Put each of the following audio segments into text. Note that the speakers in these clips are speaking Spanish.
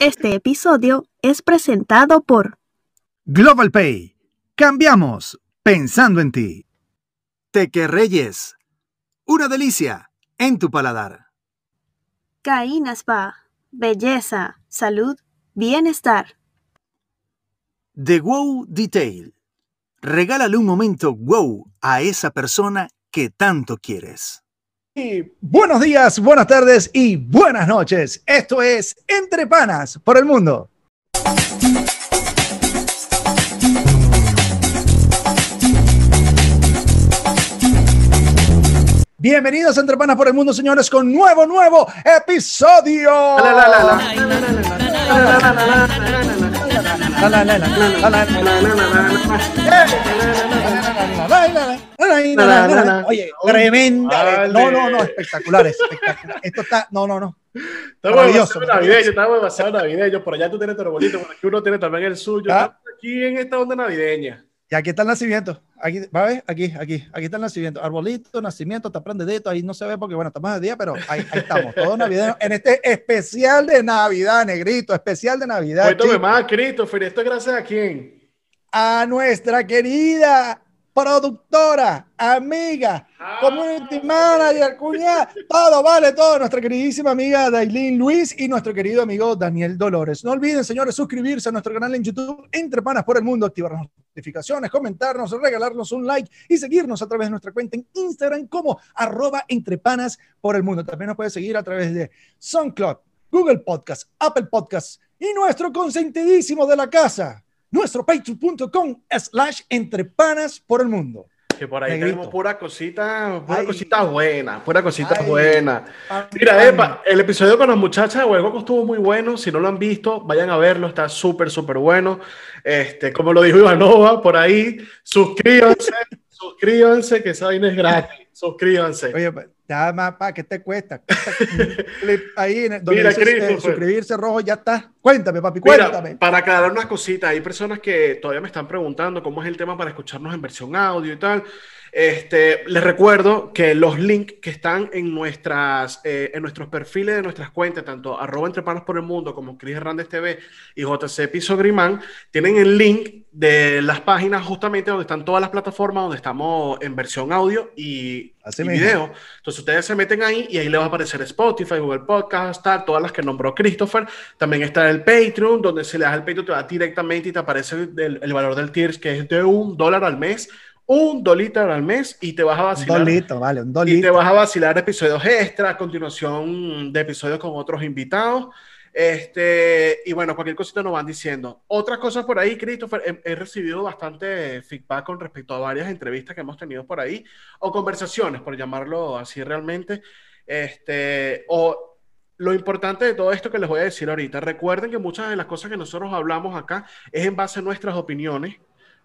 Este episodio es presentado por Global Pay. Cambiamos pensando en ti. Teque Reyes. Una delicia en tu paladar. Caína Spa. Belleza, salud, bienestar. The Wow Detail. Regálale un momento wow a esa persona que tanto quieres. Y buenos días, buenas tardes y buenas noches. Esto es Entre Panas por el Mundo. Bienvenidos a Entre Panas por el Mundo, señores, con nuevo, nuevo episodio. Oye, tremenda. No, no, no, espectacular. Esto está, no, no, no. Estamos Maravilloso, navideños, estamos demasiado navideños. Por allá tú tienes tu arbolito, por aquí uno tiene también el suyo. Ah. Aquí en esta onda navideña. Y aquí está el nacimiento. Aquí, ¿va a ver? Aquí, aquí, aquí está el nacimiento. Arbolito, nacimiento, te dedito. Ahí no se ve porque, bueno, estamos de día, pero ahí, ahí estamos. Todo navideño. En este especial de Navidad, negrito, especial de Navidad. Cuéntame más, Christopher. ¿Esto es gracias a quién? a nuestra querida productora, amiga, community manager, cuñada, todo vale, todo, nuestra queridísima amiga Dailin Luis y nuestro querido amigo Daniel Dolores. No olviden, señores, suscribirse a nuestro canal en YouTube, Entre Panas por el Mundo, activar notificaciones, comentarnos, regalarnos un like y seguirnos a través de nuestra cuenta en Instagram como arroba Entre Panas por el Mundo. También nos puede seguir a través de SoundCloud, Google Podcast, Apple Podcast y nuestro consentidísimo de la casa, nuestro patreon.com slash entre panas por el mundo. Que por ahí Negrito. tenemos pura cosita, pura Ay. cosita buena, pura cosita Ay. buena. Mira, Epa, el episodio con las muchachas de Hueco estuvo muy bueno. Si no lo han visto, vayan a verlo, está súper, súper bueno. Este, como lo dijo Ivanova por ahí, suscríbanse, suscríbanse, que esa vaina es gratis. Suscríbanse. Oye, pa- nada más, pa, ¿qué te cuesta? Ahí en donde Mira, dice, eh, suscribirse rojo, ya está. Cuéntame, papi, Mira, cuéntame. para aclarar unas cositas, hay personas que todavía me están preguntando cómo es el tema para escucharnos en versión audio y tal. Este, les recuerdo que los links que están en, nuestras, eh, en nuestros perfiles de nuestras cuentas, tanto arroba entre panas por el mundo como Cris Hernández TV y JC Piso Grimán, tienen el link de las páginas justamente donde están todas las plataformas donde estamos en versión audio y, Así y video. Entonces ustedes se meten ahí y ahí les va a aparecer Spotify, Google Podcast, tal, todas las que nombró Christopher. También está el Patreon, donde si le das el Patreon te va directamente y te aparece el, el valor del tier, que es de un dólar al mes, un dolita al mes y te vas a Un vacilar. dolito, vale, un Y te dolito. vas a vacilar episodios extra, a continuación de episodios con otros invitados. Este, y bueno, cualquier cosita nos van diciendo. Otras cosas por ahí, Christopher, he, he recibido bastante feedback con respecto a varias entrevistas que hemos tenido por ahí, o conversaciones, por llamarlo así realmente. Este, o lo importante de todo esto que les voy a decir ahorita, recuerden que muchas de las cosas que nosotros hablamos acá es en base a nuestras opiniones,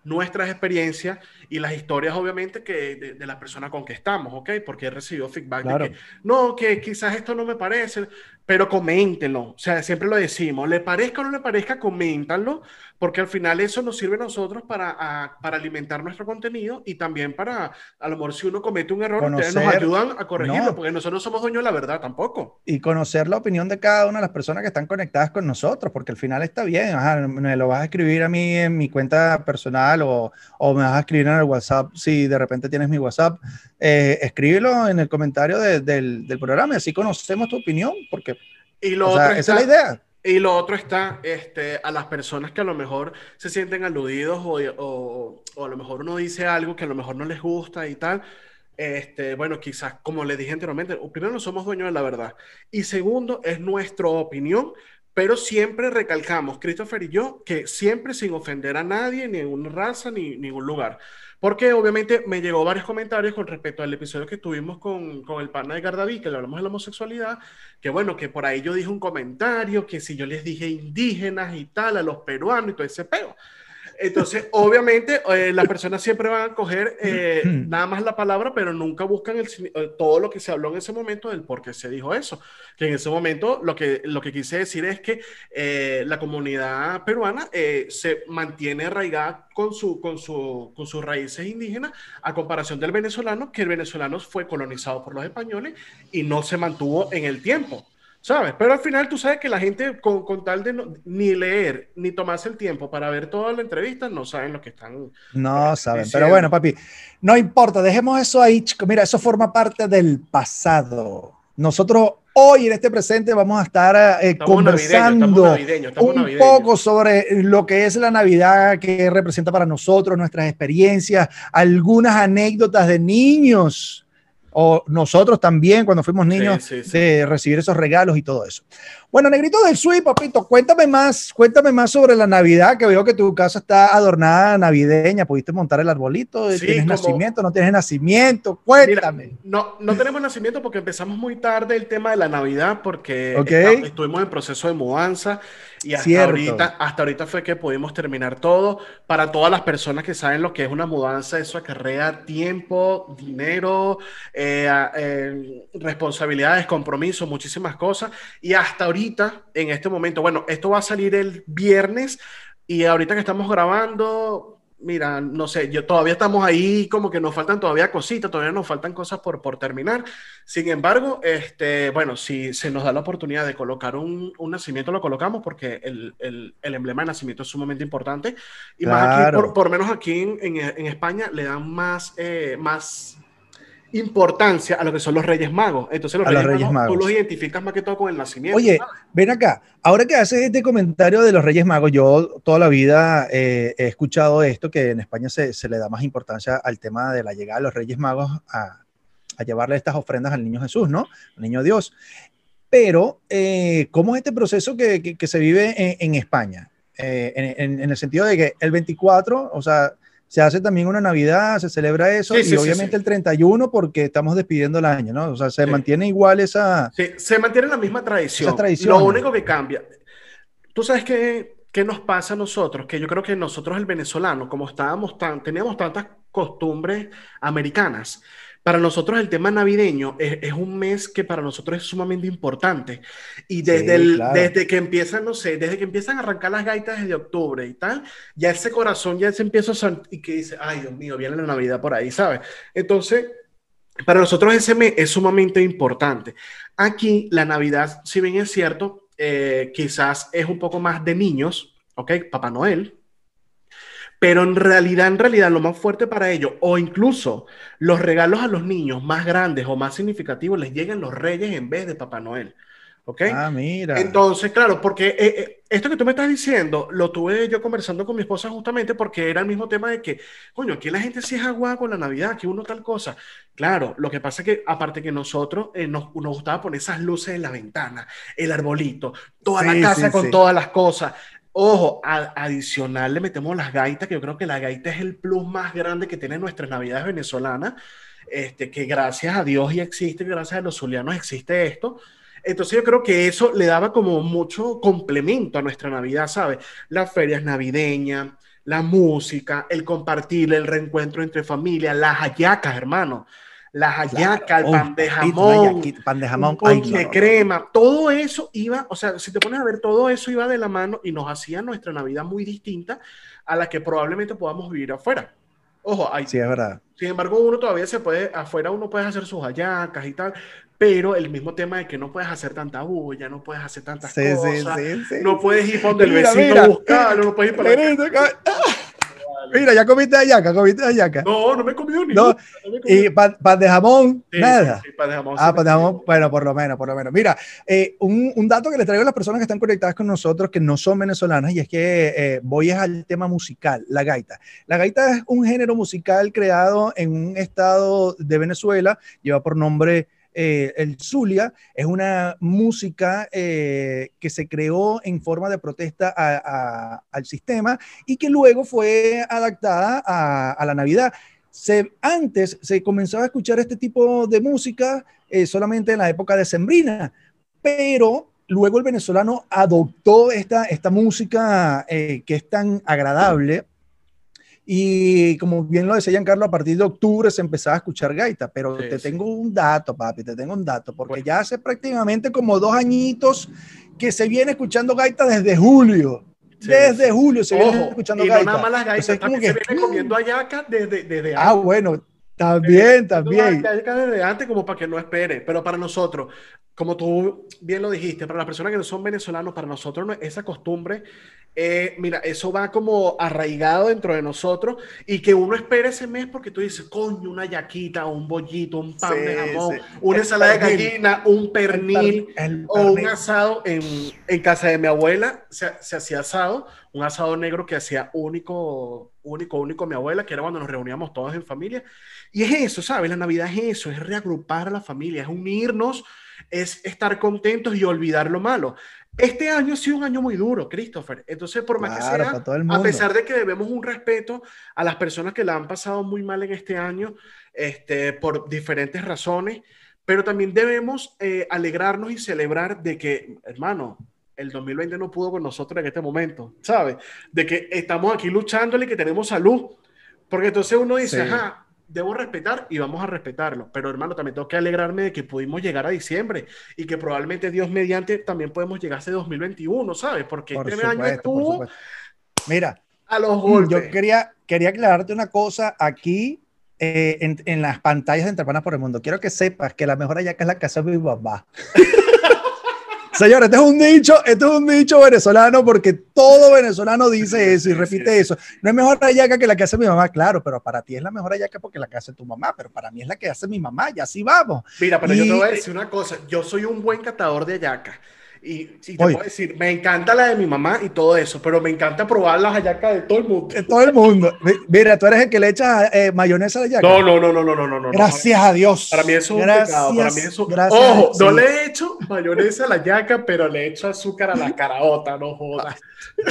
nuestras experiencias y las historias, obviamente, que de, de la persona con que estamos, ¿ok? Porque he recibido feedback Claro. de que, no, que quizás esto no me parece, pero coméntenlo. O sea, siempre lo decimos, le parezca o no le parezca, coméntanlo, porque al final eso nos sirve a nosotros para, a- para alimentar nuestro contenido y también para, a lo mejor si uno comete un error, ustedes nos Conocer- ayudan a corregirlo, No. porque nosotros no somos dueños de la verdad tampoco. y conocer la opinión de cada una de las personas que están conectadas con nosotros, porque al final está bien, ajá, me lo vas a escribir a mí en mi cuenta personal o, o me vas a escribir en el WhatsApp si de repente tienes mi WhatsApp, eh, escríbelo en el comentario de- del, del programa y así conocemos tu opinión, porque Y lo o sea, otro esa está- es la idea. Y lo otro está este, a las personas que a lo mejor se sienten aludidos o, o- o a lo mejor uno dice algo que a lo mejor no les gusta y tal. Este, bueno, quizás, como les dije anteriormente, primero no somos dueños de la verdad. Y segundo, es nuestra opinión, pero siempre recalcamos, Christopher y yo, que siempre sin ofender a nadie, ni en una raza, ni ningún lugar. Porque obviamente me llegó varios comentarios con respecto al episodio que tuvimos con, con el pana de Gardaví, que le hablamos de la homosexualidad, que bueno, que por ahí yo dije un comentario, que si yo les dije indígenas y tal, a los peruanos y todo ese peo. Entonces, obviamente, eh, las personas siempre van a coger eh, nada más la palabra, pero nunca buscan el, eh, todo lo que se habló en ese momento del por qué se dijo eso. Que en ese momento lo que, lo que quise decir es que eh, la comunidad peruana se mantiene arraigada con, su, con, su, con sus raíces indígenas a comparación del venezolano, que el venezolano fue colonizado por los españoles y no se mantuvo en el tiempo. ¿Sabes? Pero al final tú sabes que la gente con, con tal de no- ni leer ni tomarse el tiempo para ver toda la entrevista no saben lo que están. No eh, saben, diciendo. pero bueno, papi, no importa, dejemos eso ahí, chico. Mira, eso forma parte del pasado. Nosotros hoy en este presente vamos a estar eh, estamos conversando estamos un poco sobre lo que es la Navidad, que representa para nosotros, nuestras experiencias, algunas anécdotas de niños o nosotros también cuando fuimos niños Sí, sí, sí. de recibir esos regalos y todo eso. Bueno, Negrito del Sui, papito, cuéntame más, cuéntame más sobre la Navidad, que veo que tu casa está adornada navideña, pudiste montar el arbolito, Sí, tienes como- nacimiento, no tienes nacimiento, Mira, cuéntame. no, no tenemos nacimiento porque empezamos muy tarde el tema de la Navidad porque Ok. esta- estuvimos en proceso de mudanza y hasta Cierto. ahorita, hasta ahorita fue que pudimos terminar todo. Para todas las personas que saben lo que es una mudanza, eso acarrea tiempo, dinero, eh, eh, responsabilidades, compromisos, muchísimas cosas. Y hasta ahorita, en este momento, bueno, esto va a salir el viernes y ahorita que estamos grabando, mira, no sé, yo todavía estamos ahí, como que nos faltan todavía cositas, todavía nos faltan cosas por, por terminar. Sin embargo, este, bueno, si se nos da la oportunidad de colocar un, un nacimiento, lo colocamos porque el, el, el emblema de nacimiento es sumamente importante. Y más aquí, por, por menos aquí en, en, en España, le dan más, eh, más importancia a lo que son los Reyes Magos. Entonces, los, A los Reyes, Reyes Magos, tú Magos. los identificas más que todo con el nacimiento. Oye, ¿sabes? ven acá, ahora que haces este comentario de los Reyes Magos, yo toda la vida eh, he escuchado esto, que en España se, se le da más importancia al tema de la llegada de los Reyes Magos a, a llevarle estas ofrendas al niño Jesús, ¿no? Al niño Dios. Pero, eh, ¿cómo es este proceso que, que- que se vive en, en España? Eh, en, en- en el sentido de que el 24, o sea, se hace también una Navidad, se celebra eso, Sí, y sí, obviamente sí. el 31 porque estamos despidiendo el año, ¿no? O sea, se mantiene igual esa... Sí, se mantiene la misma tradición. Lo único que cambia, tú sabes qué, qué nos pasa a nosotros, que yo creo que nosotros el venezolano, como estábamos tan, teníamos tantas costumbres americanas, para nosotros el tema navideño es, es un mes que para nosotros es sumamente importante. Y desde, Sí, el- claro. desde que empiezan, no sé, desde que empiezan a arrancar las gaitas desde octubre y tal, ya ese corazón ya se empieza a y que dice, ay Dios mío, viene la Navidad por ahí, ¿sabes? Entonces, para nosotros ese mes es sumamente importante. Aquí la Navidad, si bien es cierto, eh, quizás es un poco más de niños, ¿ok? Papá Noel. Pero en realidad, en realidad, lo más fuerte para ellos, o incluso los regalos a los niños más grandes o más significativos, les llegan los reyes en vez de Papá Noel. ¿Ok? Ah, mira. Entonces, claro, porque eh, eh, esto que tú me estás diciendo, lo tuve yo conversando con mi esposa justamente porque era el mismo tema de que, coño, aquí la gente sí es aguada con la Navidad, que uno tal cosa. Claro, lo que pasa es que aparte que nosotros eh, nos, nos gustaba poner esas luces en la ventana, el arbolito, toda Sí, la casa sí, con sí. todas las cosas. Ojo, a- adicional le metemos las gaitas, que yo creo que la gaita es el plus más grande que tienen nuestras Navidades venezolanas, este, que gracias a Dios y existe, gracias a los zulianos existe esto. Entonces yo creo que eso le daba como mucho complemento a nuestra Navidad, ¿sabes? Las ferias navideñas, la música, el compartir, el reencuentro entre familia, las hallacas, hermano. Las hallacas, el Oh, pan de jamón, hallaquita, pan de jamón. Ay, no, no, crema, todo eso iba, o sea, si te pones a ver, todo eso iba de la mano y nos hacía nuestra Navidad muy distinta a la que probablemente podamos vivir afuera. Ojo, hay, Sí, es verdad. sin embargo, uno todavía se puede, afuera uno puede hacer sus hallacas y tal, pero el mismo tema de que no puedes hacer tanta bulla, no puedes hacer tantas Sí, cosas, sí, sí. no puedes ir donde el Mira, vecino mira. a buscarlo, no puedes ir para Mira, ya comiste hallaca, comiste hallaca. No, no me he comido ni No, me. Y pan, pan de jamón, Sí, nada. sí, sí, pan de jamón, Ah, pan de jamón, bueno, por lo menos, por lo menos. Mira, eh, un, un dato que les traigo a las personas que están conectadas con nosotros, que no son venezolanas, y es que eh, voy al tema musical, la gaita. La gaita es un género musical creado en un estado de Venezuela, lleva por nombre eh, el Zulia, es una música eh, que se creó en forma de protesta al sistema y que luego fue adaptada a, la Navidad. Se, antes se comenzaba a escuchar este tipo de música eh, solamente en la época de Sembrina, pero luego el venezolano adoptó esta, esta música que es tan agradable. Y como bien lo decía Giancarlo, a partir de octubre se empezaba a escuchar gaita, pero Sí, te sí. tengo un dato, papi, te tengo un dato, porque Bueno. ya hace prácticamente como dos añitos que se viene escuchando gaita desde julio. Sí, desde julio se viene escuchando y no gaita. nada más las gaitas, Entonces, también se que- viene comiendo hallacas desde, desde Ah, antes. bueno, También, también. desde antes como para que no espere, pero para nosotros, como tú bien lo dijiste, para las personas que no son venezolanos, para nosotros no- esa costumbre, eh, mira, eso va como arraigado dentro de nosotros y que uno espere ese mes porque tú dices, coño, una yaquita, un bollito, un pan Sí, de jamón, sí. una El ensalada de pernil. gallina, un pernil. El O un pernil. asado en, en casa de mi abuela, se, se hacía asado, un asado negro que hacía único, único, único mi abuela, que era cuando nos reuníamos todos en familia. Y es eso, ¿sabes? La Navidad es eso, es reagrupar a la familia, es unirnos, es estar contentos y olvidar lo malo. Este año ha sido un año muy duro, Christopher. Entonces, por más Claro, que sea, todo el a mundo. pesar de que debemos un respeto a las personas que la han pasado muy mal en este año, este, por diferentes razones, pero también debemos eh, alegrarnos y celebrar de que, hermano, el 2020 no pudo con nosotros en este momento, ¿sabes? De que estamos aquí luchándole y que tenemos salud. Porque entonces uno dice, Sí. ajá, debo respetar y vamos a respetarlo. Pero hermano, también tengo que alegrarme de que pudimos llegar a diciembre y que probablemente Dios mediante también podemos llegar a ese 2021, ¿sabes? Porque Por este año supuesto, por estuvo. Mira, a los golpes. yo quería, quería aclararte una cosa aquí eh, en, en las pantallas de Entre Panas por el Mundo. Quiero que sepas que la mejor hallaca es la casa de mi papá. Señores, este es un dicho, este es un dicho venezolano porque todo venezolano dice eso y repite eso. No es mejor hallaca que la que hace mi mamá, claro, pero para ti es la mejor hallaca porque la que hace tu mamá, pero para mí es la que hace mi mamá y así vamos. Mira, pero yo te voy a decir una cosa. Yo soy un buen catador de hallacas. Y, y te Oye. puedo decir, me encanta la de mi mamá y todo eso, pero me encanta probar las hallacas de todo el mundo. De todo el mundo. Mi- Mira, tú eres el que le echa eh, mayonesa a la hallaca. No, no, no, no, no, no, no. no. Gracias a Dios. Para mí eso es un pecado. Para mí eso. gracias, Ojo, no sí. le he hecho mayonesa a la yaca, pero le he hecho azúcar a la caraota, no jodas.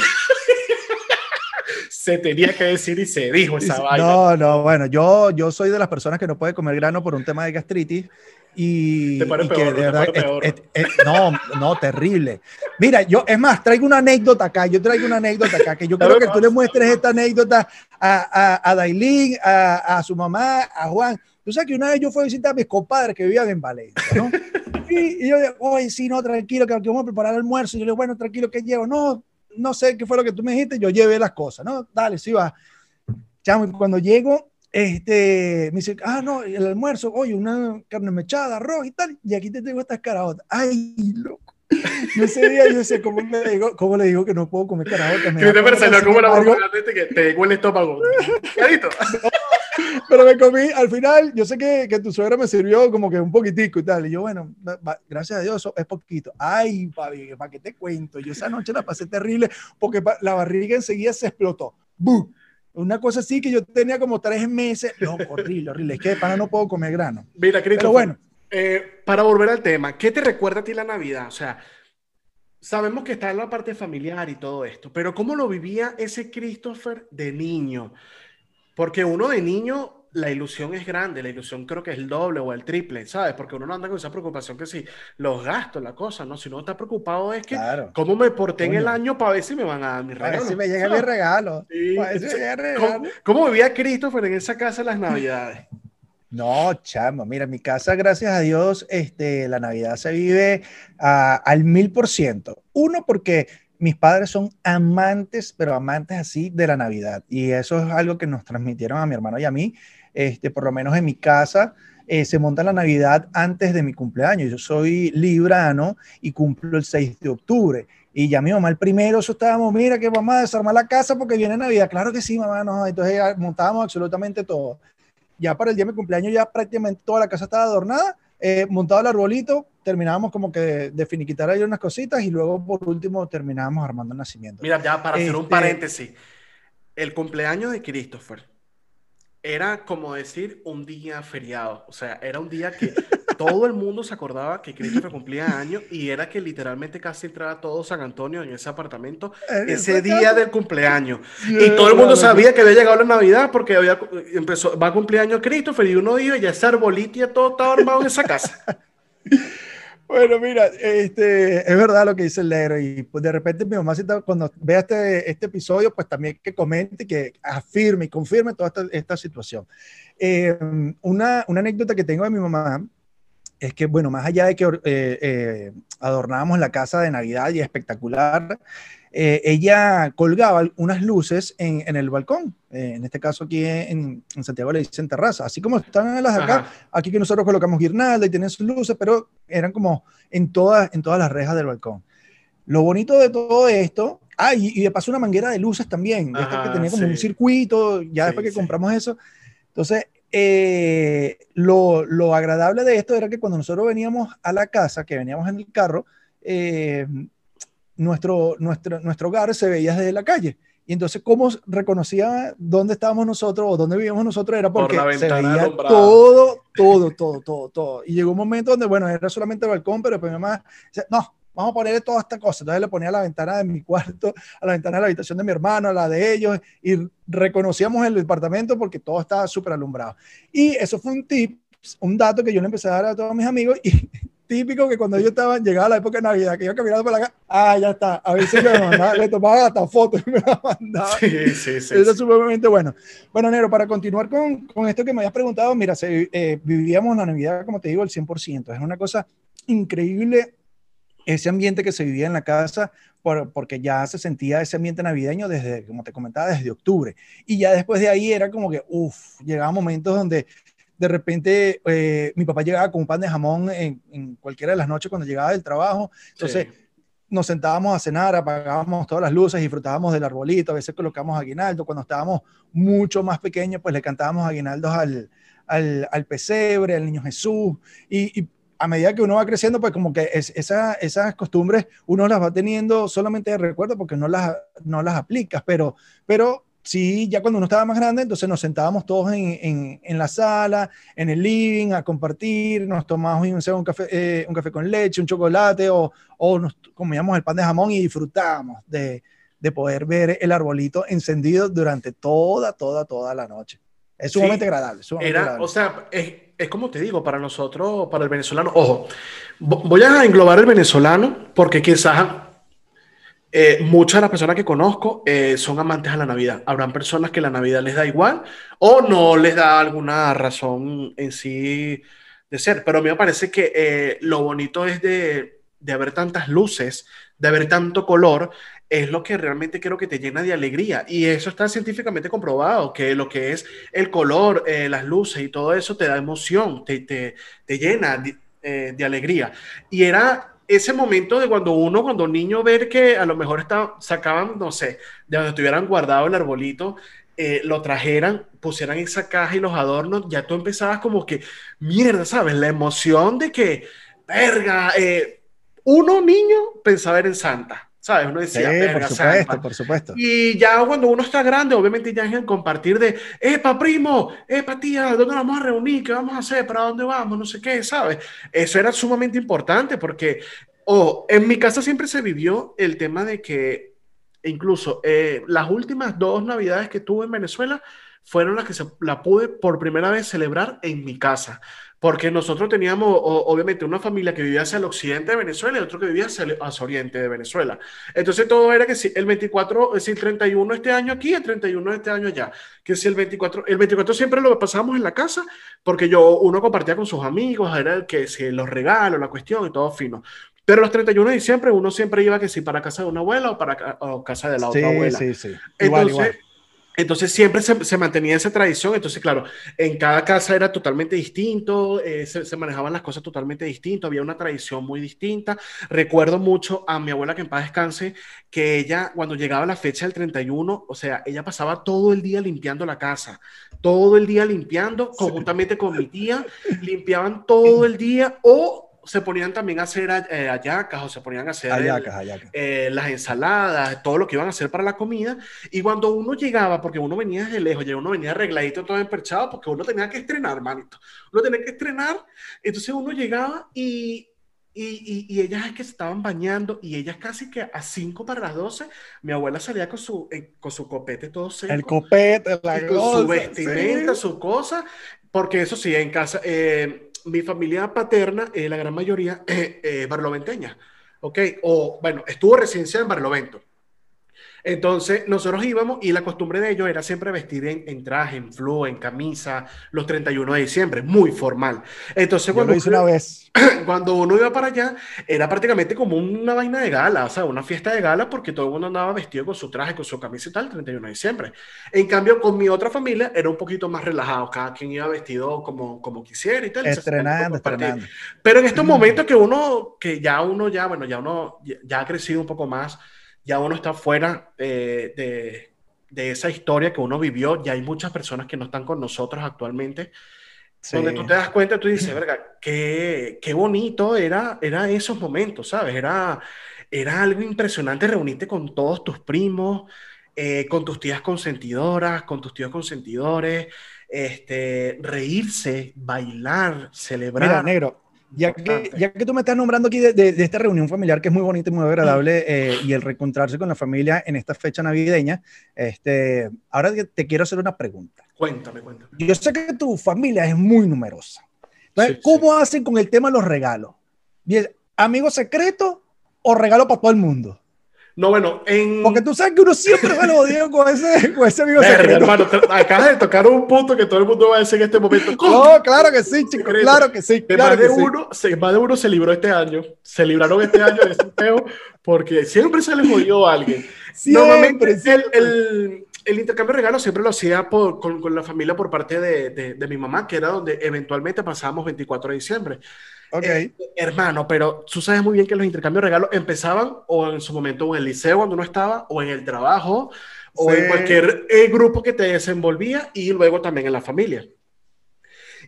se tenía que decir y se dijo esa vaina. No, no, bueno, yo, yo soy de las personas que no puede comer grano por un tema de gastritis y, Te y que peor, de te verdad es- peor. es- es- no, no, terrible. Mira, yo, es más, traigo una anécdota acá, yo traigo una anécdota acá, que yo quiero que tú le muestres esta anécdota a, a, a Dailín, a, a su mamá, a Juan. Tú sabes que una vez yo fui a visitar a mis compadres que vivían en Valencia, ¿no? Y, y yo digo, oye, sí, no, tranquilo, que, que vamos a preparar el almuerzo. Y yo le digo, bueno, tranquilo, ¿qué llevo? No, no sé qué fue lo que tú me dijiste, yo llevé las cosas, ¿no? Dale, sí va. Chamo, y cuando llego, este, me dice, ah, no, el almuerzo, oye, una carne mechada, arroz y tal, y aquí te tengo estas caraotas. Ay, loco. Y ese día yo decía, ¿cómo le digo, cómo le digo que no puedo comer caraotas? Me pena, se lo sin como la este que te llegó el estómago. Clarito. Pero me comí, al final, yo sé que, que tu suegra me sirvió como que un poquitico y tal. Y yo, bueno, gracias a Dios, eso es poquito. Ay, papi, ¿para qué te cuento? Yo esa noche la pasé terrible porque la barriga enseguida se explotó. ¡Bum! Una cosa así que yo tenía como tres meses. No, horrible, horrible. Es que de pana no puedo comer grano. Mira, Christopher, Pero bueno, eh, para volver al tema, ¿qué te recuerda a ti la Navidad? O sea, sabemos que está en la parte familiar y todo esto, pero ¿cómo lo vivía ese Christopher de niño? Porque uno de niño, la ilusión es grande, la ilusión creo que es el doble o el triple, ¿sabes? Porque uno no anda con esa preocupación que si los gastos, la cosa, ¿no? Si uno está preocupado es que, claro. ¿cómo me porté en el año para ver si me van a dar mi A ver regalo? si me llega mi regalo. Sí, si me llega ¿cómo, cómo vivía Christopher en esa casa las Navidades? No, chamo, mira, mi casa, gracias a Dios, este, la Navidad se vive al mil por ciento. Uno, porque mis padres son amantes, pero amantes así de la Navidad. Y eso es algo que nos transmitieron a mi hermano y a mí. Este, por lo menos en mi casa eh, se monta la Navidad antes de mi cumpleaños. Yo soy librano y cumplo el 6 de octubre. Y ya mi mamá el primero, eso estábamos, mira que vamos a desarmar la casa porque viene Navidad. Claro que sí, mamá, no. Entonces montábamos absolutamente todo ya para el día de mi cumpleaños ya prácticamente toda la casa estaba adornada, eh, montado el arbolito, terminábamos como que de, de finiquitar ahí unas cositas y luego por último terminábamos armando el nacimiento. Mira, ya para hacer un Este- paréntesis, el cumpleaños de Christopher era como decir un día feriado, o sea, era un día que todo el mundo se acordaba que Christopher cumplía años y era que literalmente casi entraba todo San Antonio en ese apartamento En ese día casa. del cumpleaños. Y todo el mundo sabía que había llegado la Navidad porque había, empezó, va a cumpleaños Christopher y uno dijo, ya ese arbolito y todo estaba armado en esa casa. Bueno, mira, este, es verdad lo que dice el negro y pues de repente mi mamá cuando vea este, este episodio, pues también que comente, que afirme y confirme toda esta, esta situación. Eh, una, una anécdota que tengo de mi mamá es que, bueno, más allá de que eh, eh, adornábamos la casa de Navidad y espectacular, eh, ella colgaba unas luces en, en el balcón, eh, en este caso aquí en, en, Santiago le dicen terraza, así como están las de acá, Ajá. aquí que nosotros colocamos guirnalda y tienen sus luces, pero eran como en todas, en todas las rejas del balcón. Lo bonito de todo esto, ah, y, y de paso una manguera de luces también, esta que Ajá, tenía como sí. un circuito, ya Sí, después que sí. compramos eso. Entonces, eh, lo, lo agradable de esto era que cuando nosotros veníamos a la casa, que veníamos en el carro, eh, nuestro, nuestro, nuestro hogar se veía desde la calle. Y entonces, ¿cómo reconocía dónde estábamos nosotros o dónde vivíamos nosotros? Era Por porque la se veía alumbrada. todo, todo, todo, todo, todo. Y llegó un momento donde, bueno, era solamente el balcón, pero después mi mamá decía, no, vamos a ponerle toda esta cosa. Entonces le ponía a la ventana de mi cuarto, a la ventana de la habitación de mi hermano, a la de ellos, y reconocíamos el departamento porque todo estaba súper alumbrado. Y eso fue un tip, un dato que yo le empecé a dar a todos mis amigos y típico que cuando ellos estaban, llegaba la época de Navidad, que yo caminando por la calle, ah, ya está, a veces me mandaba, le tomaba hasta fotos y me la mandaba. Sí, sí, sí. Eso es sumamente bueno. Bueno, Nero, para continuar con, con esto que me habías preguntado, mira, se, eh, vivíamos la Navidad, como te digo, al 100%. Es una cosa increíble ese ambiente que se vivía en la casa, por, porque ya se sentía ese ambiente navideño desde, como te comentaba, desde octubre. Y ya después de ahí era como que, uff, llegaban momentos donde de repente eh, mi papá llegaba con un pan de jamón en, en, cualquiera de las noches cuando llegaba del trabajo. Entonces Sí. nos sentábamos a cenar, apagábamos todas las luces, disfrutábamos del arbolito, a veces colocamos aguinaldo. Cuando estábamos mucho más pequeños, pues le cantábamos aguinaldos al, al, al pesebre, al niño Jesús. Y, y a medida que uno va creciendo, pues como que es, esa, esas costumbres uno las va teniendo solamente de recuerdo porque no las, no las aplicas, pero, pero sí, ya cuando uno estaba más grande, entonces nos sentábamos todos en, en, en la sala, en el living, a compartir, nos tomábamos sé, un, café, eh, un café con leche, un chocolate, o, o nos comíamos el pan de jamón y disfrutábamos de, de poder ver el arbolito encendido durante toda, toda, toda la noche. Es sumamente Sí, agradable. Sumamente Era, agradable. o sea, es, es como te digo, para nosotros, para el venezolano, ojo, vo- voy a englobar el venezolano porque quizás eh, muchas de las personas que conozco eh, son amantes a la Navidad. Habrán personas que la Navidad les da igual o no les da alguna razón en sí de ser, pero a mí me parece que eh, lo bonito es de, de haber tantas luces, de haber tanto color, es lo que realmente creo que te llena de alegría. Y eso está científicamente comprobado, que lo que es el color, las luces y todo eso te da emoción, te, te, te llena de, alegría. Y era ese momento de cuando uno, cuando niño, ver que a lo mejor está, sacaban, no sé, de donde estuvieran guardado el arbolito, eh, lo trajeran, pusieran esa caja y los adornos, ya tú empezabas como que, mierda, ¿sabes? La emoción de que, verga, eh, uno niño pensaba en Santa. ¿Sabes? Uno decía, sí, por supuesto, por supuesto. Y ya cuando uno está grande, obviamente ya es el compartir de, epa, primo, epa, tía, ¿dónde nos vamos a reunir? ¿Qué vamos a hacer? ¿Para dónde vamos? No sé qué, ¿sabes? Eso era sumamente importante porque, oh, en mi casa siempre se vivió el tema de que, incluso eh, las últimas dos navidades que tuve en Venezuela fueron las que se, la pude por primera vez celebrar en mi casa. Porque nosotros teníamos, o, obviamente, una familia que vivía hacia el occidente de Venezuela y otro que vivía hacia el hacia oriente de Venezuela. Entonces todo era que si el 24, es decir, el 31 este año aquí, el 31 este año allá. Que si el 24, el 24 siempre lo pasábamos en la casa, porque yo, uno compartía con sus amigos, era el que si los regalos, la cuestión y todo fino. Pero los 31 de diciembre uno siempre iba que si para casa de una abuela o para o casa de la sí, otra abuela. Sí, sí, Igual, igual, entonces, igual. Entonces siempre se, se, mantenía esa tradición, entonces claro, en cada casa era totalmente distinto, eh, se, se, manejaban las cosas totalmente distinto, había una tradición muy distinta. Recuerdo mucho a mi abuela que en paz descanse, que ella cuando llegaba la fecha del 31, o sea, ella pasaba todo el día limpiando la casa, todo el día limpiando, conjuntamente con mi tía, limpiaban todo el día o se ponían también a hacer eh, hallacas o se ponían a hacer hallacas, hallacas. Eh, las ensaladas, todo lo que iban a hacer para la comida. Y cuando uno llegaba, porque uno venía desde lejos, ya uno venía arregladito, todo emperchado, porque uno tenía que estrenar, manito. Uno tenía que estrenar. Entonces uno llegaba y, y, y, y ellas es que se estaban bañando y ellas casi que a 5 para las 12, mi abuela salía con su, eh, con su copete todo seco. El copete, la con cosa, su vestimenta, sí. su cosa. Porque eso sí, en casa... Eh, mi familia paterna, eh, la gran mayoría, eh, eh, barloventeña, ¿ok? O, bueno, estuvo residenciada en Barlovento. Entonces, nosotros íbamos y la costumbre de ellos era siempre vestir en, en traje, en flu, en camisa, los 31 de diciembre, muy formal. Entonces, Yo cuando, lo hice una vez. cuando uno iba para allá, era prácticamente como una vaina de gala, o sea, una fiesta de gala, porque todo el mundo andaba vestido con su traje, con su camisa y tal, el 31 de diciembre. En cambio, con mi otra familia era un poquito más relajado, cada quien iba vestido como, como quisiera y tal. Estrenando, estrenando. Pero en estos momentos que uno, que ya uno ya, bueno, ya uno ya ha crecido un poco más, ya uno está fuera eh, de, de esa historia que uno vivió, ya hay muchas personas que no están con nosotros actualmente, donde Sí. tú te das cuenta, tú dices, verga, qué, qué bonito era, era esos momentos, ¿sabes? Era, era algo impresionante reunirte con todos tus primos, eh, con tus tías consentidoras, con tus tíos consentidores, este, reírse, bailar, celebrar. Mira, negro, ya que, ya que tú me estás nombrando aquí de, de- de esta reunión familiar que es muy bonita y muy agradable eh, y el reencontrarse con la familia en esta fecha navideña, este, ahora te quiero hacer una pregunta. Cuéntame, cuéntame. Yo sé que tu familia es muy numerosa. Entonces, Sí, ¿cómo hacen con el tema de los regalos? ¿Amigo secreto o regalo para todo el mundo? No, bueno, en... Porque tú sabes que uno siempre se lo odia con ese, con ese amigo Verga, secreto. hermano, acabas de tocar un punto que todo el mundo va a decir en este momento. No, claro que sí, chico, Secreto. claro que sí, claro más, que de sí. uno, se, más de uno se libró este año. Se libraron este año de ese peo porque siempre se les jodió a alguien. Siempre, Normalmente el, siempre. el- el intercambio de regalos siempre lo hacía por- con, con la familia por parte de, de- de mi mamá, que era donde eventualmente pasábamos 24 de diciembre. Ok. Eh, hermano, pero tú sabes muy bien que los intercambios de regalos empezaban o en su momento o en el liceo cuando uno estaba, o en el trabajo, o en cualquier eh, grupo que te desenvolvía y luego también en la familia.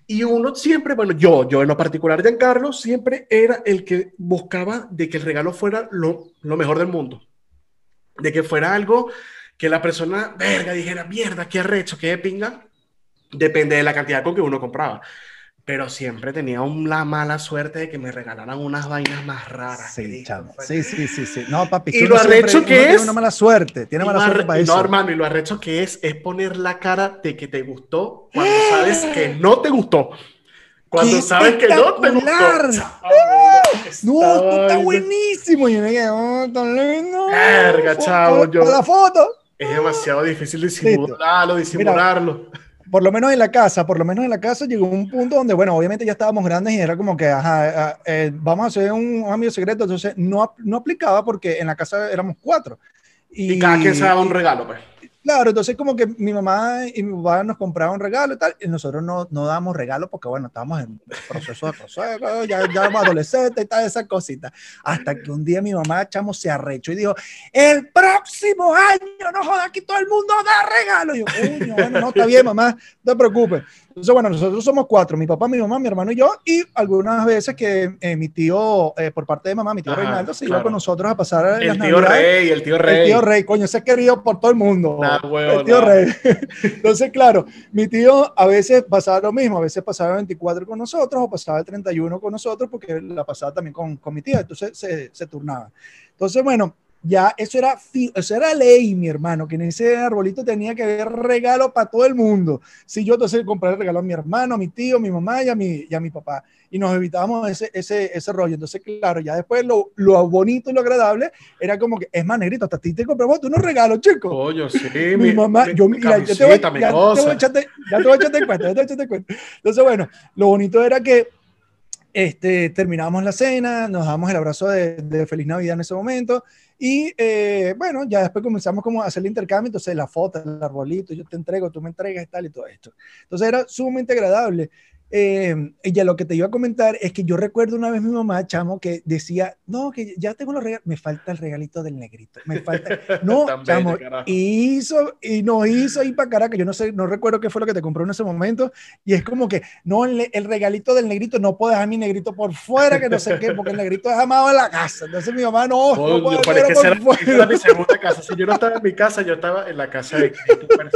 Y uno siempre, bueno, yo, yo en lo particular, Giancarlo, siempre era el que buscaba de que el regalo fuera lo, lo mejor del mundo. De que fuera algo que la persona, verga, dijera, mierda, qué arrecho, qué pinga. Depende de la cantidad con que uno compraba. Pero siempre tenía la mala suerte de que me regalaran unas vainas más raras. Sí, chamo. fue- Sí, sí, sí, sí. No, papi. Y lo arrecho que tiene es- una mala suerte. Tiene mala suerte para eso. No, hermano, y lo arrecho que es es poner la cara de que te gustó cuando sabes que no te gustó. Cuando ¡Qué sabes que no te gustó. No, esto está buenísimo. Y yo me quedé, oh, tan lindo. Verga, chavo, yo- La foto. Es demasiado difícil disimularlo, disimularlo. Por lo menos en la casa, por lo menos en la casa llegó un punto donde, bueno, obviamente ya estábamos grandes y era como que, ajá, eh, vamos a hacer un amigo secreto. Entonces no, no aplicaba porque en la casa éramos cuatro. Y, cada quien se daba un regalo, pues. Claro, entonces como que mi mamá y mi papá nos compraban regalo y tal, y nosotros no, no dábamos regalo porque, bueno, estábamos en proceso de proceso, ya, ya éramos adolescentes y tal, esas cositas. Hasta que un día mi mamá, chamo, se arrechó y dijo, el próximo año, no joda, aquí todo el mundo da regalo. Y yo, coño, bueno, no, está bien, mamá, no te preocupes. Entonces, bueno, nosotros somos cuatro, mi papá, mi mamá, mi hermano y yo, y algunas veces que eh, mi tío, eh, por parte de mamá, mi tío Ajá, Reinaldo, se iba claro. con nosotros a pasar las El tío Navidades. Rey, el tío Rey. El tío Rey, coño, ese es querido por todo el mundo. Nah, huevo, el tío nah. Rey. Entonces, claro, mi tío a veces pasaba lo mismo, a veces pasaba el 24 con nosotros o pasaba el 31 con nosotros porque la pasaba también con, con mi tía, entonces se, se turnaba. Entonces, bueno, ya eso era, eso era ley, mi hermano, que en ese arbolito tenía que haber regalo para todo el mundo. Si yo entonces compré el regalo a mi hermano, a mi tío, a mi mamá y a mi, y a mi papá. Y nos evitábamos ese, ese, ese rollo. Entonces, claro, ya después lo, lo bonito y lo agradable era como que, es más, negrito, hasta ti te compramos tú unos regalos, chicos. Coño, sí. mi, mamá, yo, mi mira, yo te voy, mi ya, te voy a echarte, ya te voy a echarte en cuenta, ya te voy a echarte en cuenta. Entonces, bueno, lo bonito era que este, terminábamos la cena, nos damos el abrazo de, de Feliz Navidad en ese momento y eh, bueno, ya después comenzamos como a hacer el intercambio, entonces la foto, el arbolito, yo te entrego, tú me entregas y tal y todo esto. Entonces era sumamente agradable. Eh, y ya lo que te iba a comentar es que yo recuerdo una vez mi mamá, chamo, que decía, no, que ya tengo los regalos, me falta el regalito del negrito, me falta, no, chamo, bella, y hizo, y nos hizo ir para Caracas, yo no sé, no recuerdo qué fue lo que te compró en ese momento, y es como que, no, el, el regalito del negrito, no puedo dejar mi negrito por fuera, que no sé qué, porque el negrito es amado en la casa, entonces mi mamá, no, no Coño, puedo pero es que por era, esa era fuera. mi segunda casa. Si yo no estaba en mi casa, yo estaba en la casa de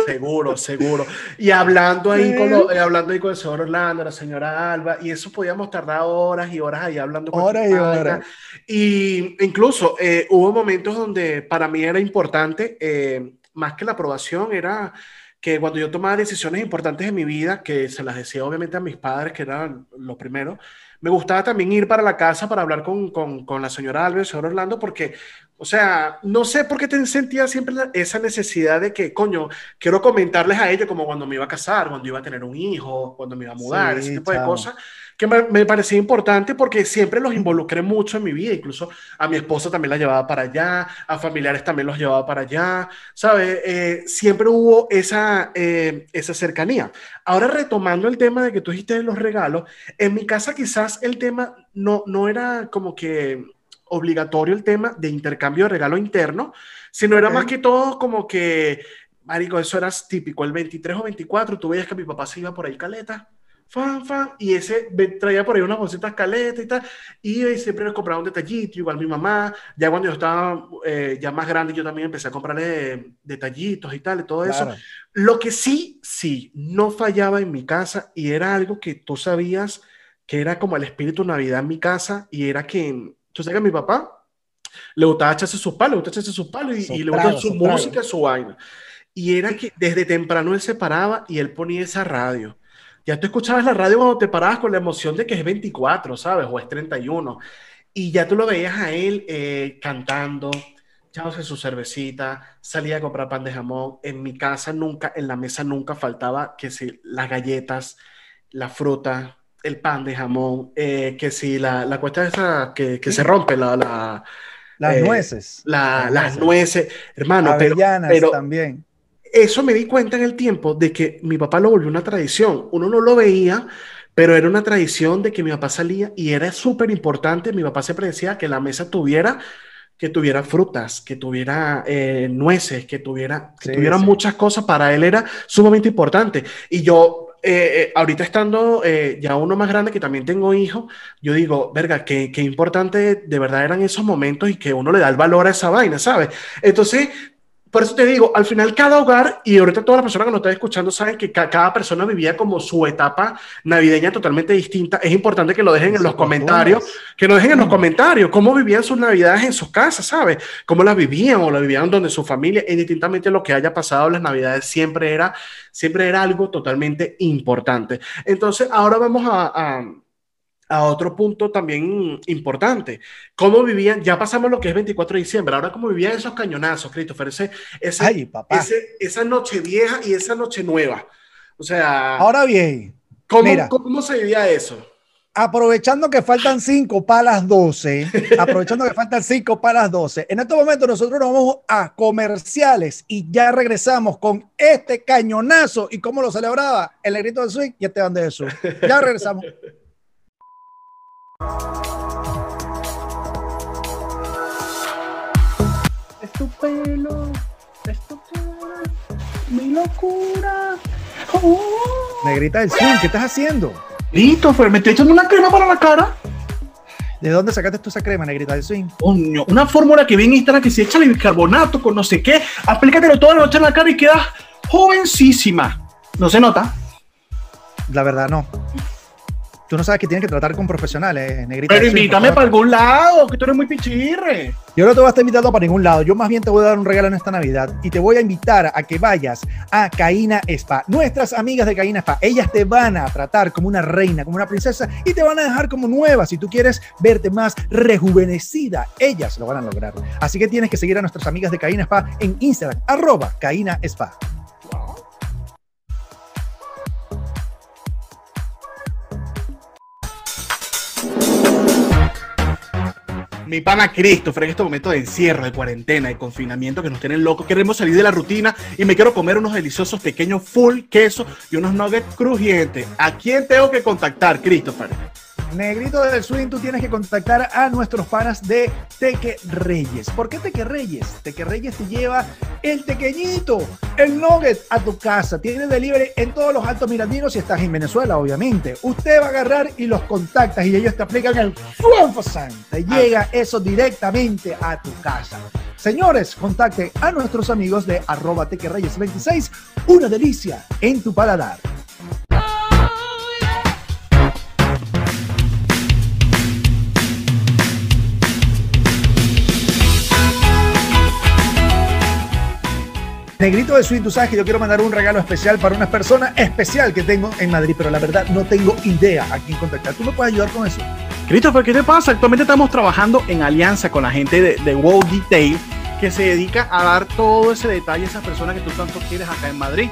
seguro, seguro. Y hablando ahí, con lo- eh, hablando ahí con el señor Orlando, la señora Alba, y eso podíamos tardar horas y horas ahí hablando. Horas y horas. Y incluso eh, hubo momentos donde para mí era importante, eh, más que la aprobación, era que cuando yo tomaba decisiones importantes en mi vida, que se las decía obviamente a mis padres, que eran lo primero, me gustaba también ir para la casa para hablar con, con, con la señora Alves, señor Orlando, porque, o sea, no sé por qué te sentía siempre esa necesidad de que, coño, quiero comentarles a ellos como cuando me iba a casar, cuando iba a tener un hijo, cuando me iba a mudar, ese tipo de cosas que me, me, parecía importante porque siempre los involucré mucho en mi vida, incluso a mi esposa también la llevaba para allá, a familiares también los llevaba para allá, ¿sabes? Eh, siempre hubo esa, eh, esa cercanía. Ahora retomando el tema de que tú dijiste de los regalos, en mi casa quizás el tema no, no era como que obligatorio el tema de intercambio de regalo interno, sino era más que todo como que, marico, eso era típico, el 23 o 24, tú veías que mi papá se iba por ahí caleta, fan, fan, y ese traía por ahí unas bolsitas caletas y tal, y siempre nos compraba un detallito, igual mi mamá, ya cuando yo estaba eh, ya más grande, yo también empecé a comprarle detallitos y tal, y todo eso. Lo que sí, sí, no fallaba en mi casa, y era algo que tú sabías que era como el espíritu Navidad en mi casa, y era que, tú sabes que mi papá le gustaba echarse sus palos, le gustaba echarse sus palos, y, y le gustaba su música, su vaina. Y era que desde temprano él se paraba y él ponía esa radio ya tú escuchabas la radio cuando te parabas con la emoción de que es 24, ¿sabes? O es 31. Y ya tú lo veías a él eh, cantando, echándose su cervecita, salía a comprar pan de jamón. En mi casa nunca, en la mesa nunca faltaba que si las galletas, la fruta, el pan de jamón, eh, que si la, la cuesta esa que, que se rompe, la... la las eh, nueces. La, las nueces, hermano. Avellanas pero, también eso me di cuenta en el tiempo de que mi papá lo volvió una tradición. Uno no lo veía, pero era una tradición de que mi papá salía y era súper importante. Mi papá siempre decía que la mesa tuviera que tuviera frutas, que tuviera eh, nueces, que tuviera, que tuviera muchas cosas, para él era sumamente importante. Y yo, eh, eh, ahorita estando ya uno más grande, que también tengo hijos, yo digo, verga, qué, qué importante de verdad eran esos momentos y que uno le da el valor a esa vaina, ¿sabes? Entonces, por eso te digo, al final cada hogar, y ahorita todas las personas que nos están escuchando saben que cada persona vivía como su etapa navideña totalmente distinta. Es importante que lo dejen en los comentarios, que nos dejen en los comentarios cómo vivían sus navidades en sus casas, ¿sabes? Cómo las vivían o las vivían donde su familia, indistintamente lo que haya pasado, las navidades siempre era, siempre era algo totalmente importante. Entonces, ahora vamos a a otro punto también importante. ¿Cómo vivían? Ya pasamos lo que es 24 de diciembre. Ahora, ¿cómo vivían esos cañonazos, Christopher? Ese, ese, esa noche vieja y esa noche nueva. O sea. Ahora bien. ¿Cómo, ¿cómo se vivía eso? Aprovechando que faltan 5 para las 12, aprovechando que faltan 5 para las 12, en este momento nosotros nos vamos a comerciales y ya regresamos con este cañonazo y cómo lo celebraba el negrito del swing y este de Jesús. Ya regresamos. Es tu pelo, es tu mi locura. Oh. Negrita del swing, ¿qué estás haciendo? Listo, Fer, me estoy echando una crema para la cara. ¿De dónde sacaste tú esa crema, negrita del swing? Coño, una fórmula que viene en Instagram que se echa el bicarbonato con no sé qué. Aplícatelo toda la noche en la cara y quedas jovencísima. ¿No se nota? La verdad, no. Tú no sabes que tienes que tratar con profesionales, negrita. Pero invítame para algún lado, que tú eres muy pichirre. Yo no te voy a estar invitando para ningún lado. Yo más bien te voy a dar un regalo en esta Navidad y te voy a invitar a que vayas a Caína Spa. Nuestras amigas de Caína Spa, ellas te van a tratar como una reina, como una princesa y te van a dejar como nueva. Si tú quieres verte más rejuvenecida, ellas lo van a lograr. Así que tienes que seguir a nuestras amigas de Caína Spa en Instagram, arroba Caína Spa. Mi pana Christopher en este momento de encierro, de cuarentena, de confinamiento que nos tienen locos. Queremos salir de la rutina y me quiero comer unos deliciosos pequeños full queso y unos nuggets crujientes. ¿A quién tengo que contactar, Christopher? Negrito del Swing, tú tienes que contactar a nuestros panas de Teque Reyes. ¿Por qué Teque Reyes? Teque Reyes te lleva el tequeñito, el nugget a tu casa. Tiene delivery en todos los altos mirandinos si estás en Venezuela, obviamente. Usted va a agarrar y los contactas y ellos te aplican el Fuenfosan. Te llega eso directamente a tu casa. Señores, contacte a nuestros amigos de arroba Reyes 26. Una delicia en tu paladar. Negrito de Sweet, tú sabes que yo quiero mandar un regalo especial para una persona especial que tengo en Madrid, pero la verdad no tengo idea a quién contactar. ¿Tú me puedes ayudar con eso? Christopher, ¿qué te pasa? Actualmente estamos trabajando en alianza con la gente de, de Wow Detail que se dedica a dar todo ese detalle a esas personas que tú tanto quieres acá en Madrid.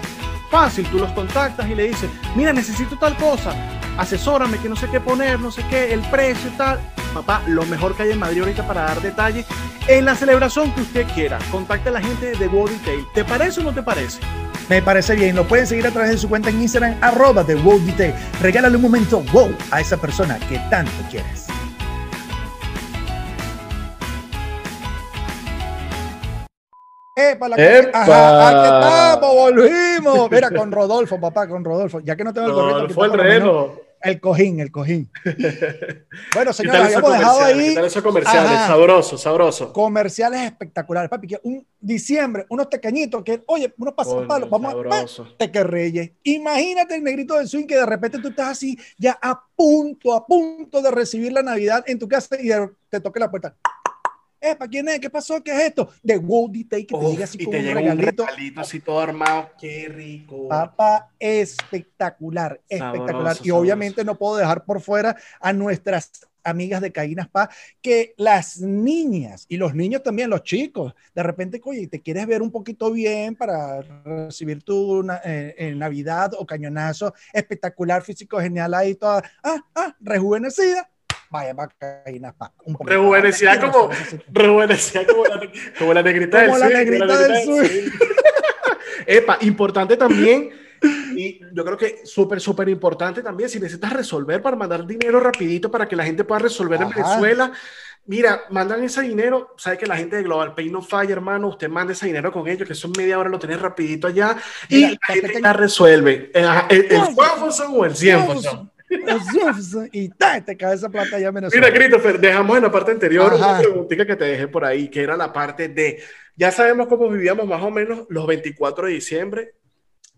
Fácil, tú los contactas y le dices, mira, necesito tal cosa, asesórame que no sé qué poner, no sé qué, el precio y tal. Papá, lo mejor que hay en Madrid ahorita para dar detalles en la celebración que usted quiera. Contacte a la gente de Wow Detail. ¿Te parece o no te parece? Me parece bien. Lo pueden seguir a través de su cuenta en Instagram, arroba de Wow Detail. Regálale un momento wow a esa persona que tanto quieres. Epa, la que- ¡Epa! Ajá, aquí estamos, volvimos. Mira, con Rodolfo, papá, con Rodolfo. Ya que no tengo el gorrito, fue el reno. El cojín, el cojín. Bueno, ¿Qué señores, habíamos dejado ahí ¿Qué tal esos comerciales? Ajá. Sabroso, sabroso. comerciales espectaculares, papi. Que un diciembre, unos pequeñitos que, oye, unos pasapalos, Coño, vamos a sabroso. te reyes. Imagínate el negrito del swing que de repente tú estás así, ya a punto, a punto de recibir la Navidad en tu casa y te toque la puerta. ¿Para quién es? ¿Qué pasó? ¿Qué es esto? De Woody Take que te Uf, llega así y con te un llega regalito. un regalito así todo armado. Qué rico. Papá, espectacular, espectacular. Y obviamente no puedo dejar por fuera a nuestras amigas de Caínas Pa, que las niñas y los niños también, los chicos, de repente, oye, te quieres ver un poquito bien para recibir tu eh, eh, Navidad o cañonazo espectacular, físico genial ahí, toda, ah, ah, rejuvenecida. Vaya, Pa. Un. Rejuvenecida como- Rejuvenecida como la, como la negrita Como del la swing, negrita como la del negrita swing. Epa, importante también, y yo creo que súper, súper importante también, si necesitas resolver para mandar dinero rapidito para que la gente pueda resolver en Ajá. Venezuela, mira, mandan ese dinero, sabe que la gente de Global Pay no falla, hermano, usted manda ese dinero con ellos, que son media hora, lo tenés rapidito allá, y Mira, la pa' gente ya resuelve. El, el, Vamos. 100% o el 100%. Y te cae esa plata allá en Venezuela. Mira, Christopher, dejamos en la parte anterior una Ajá. preguntita que te dejé por ahí, que era la parte de, ya sabemos cómo vivíamos más o menos los 24 de diciembre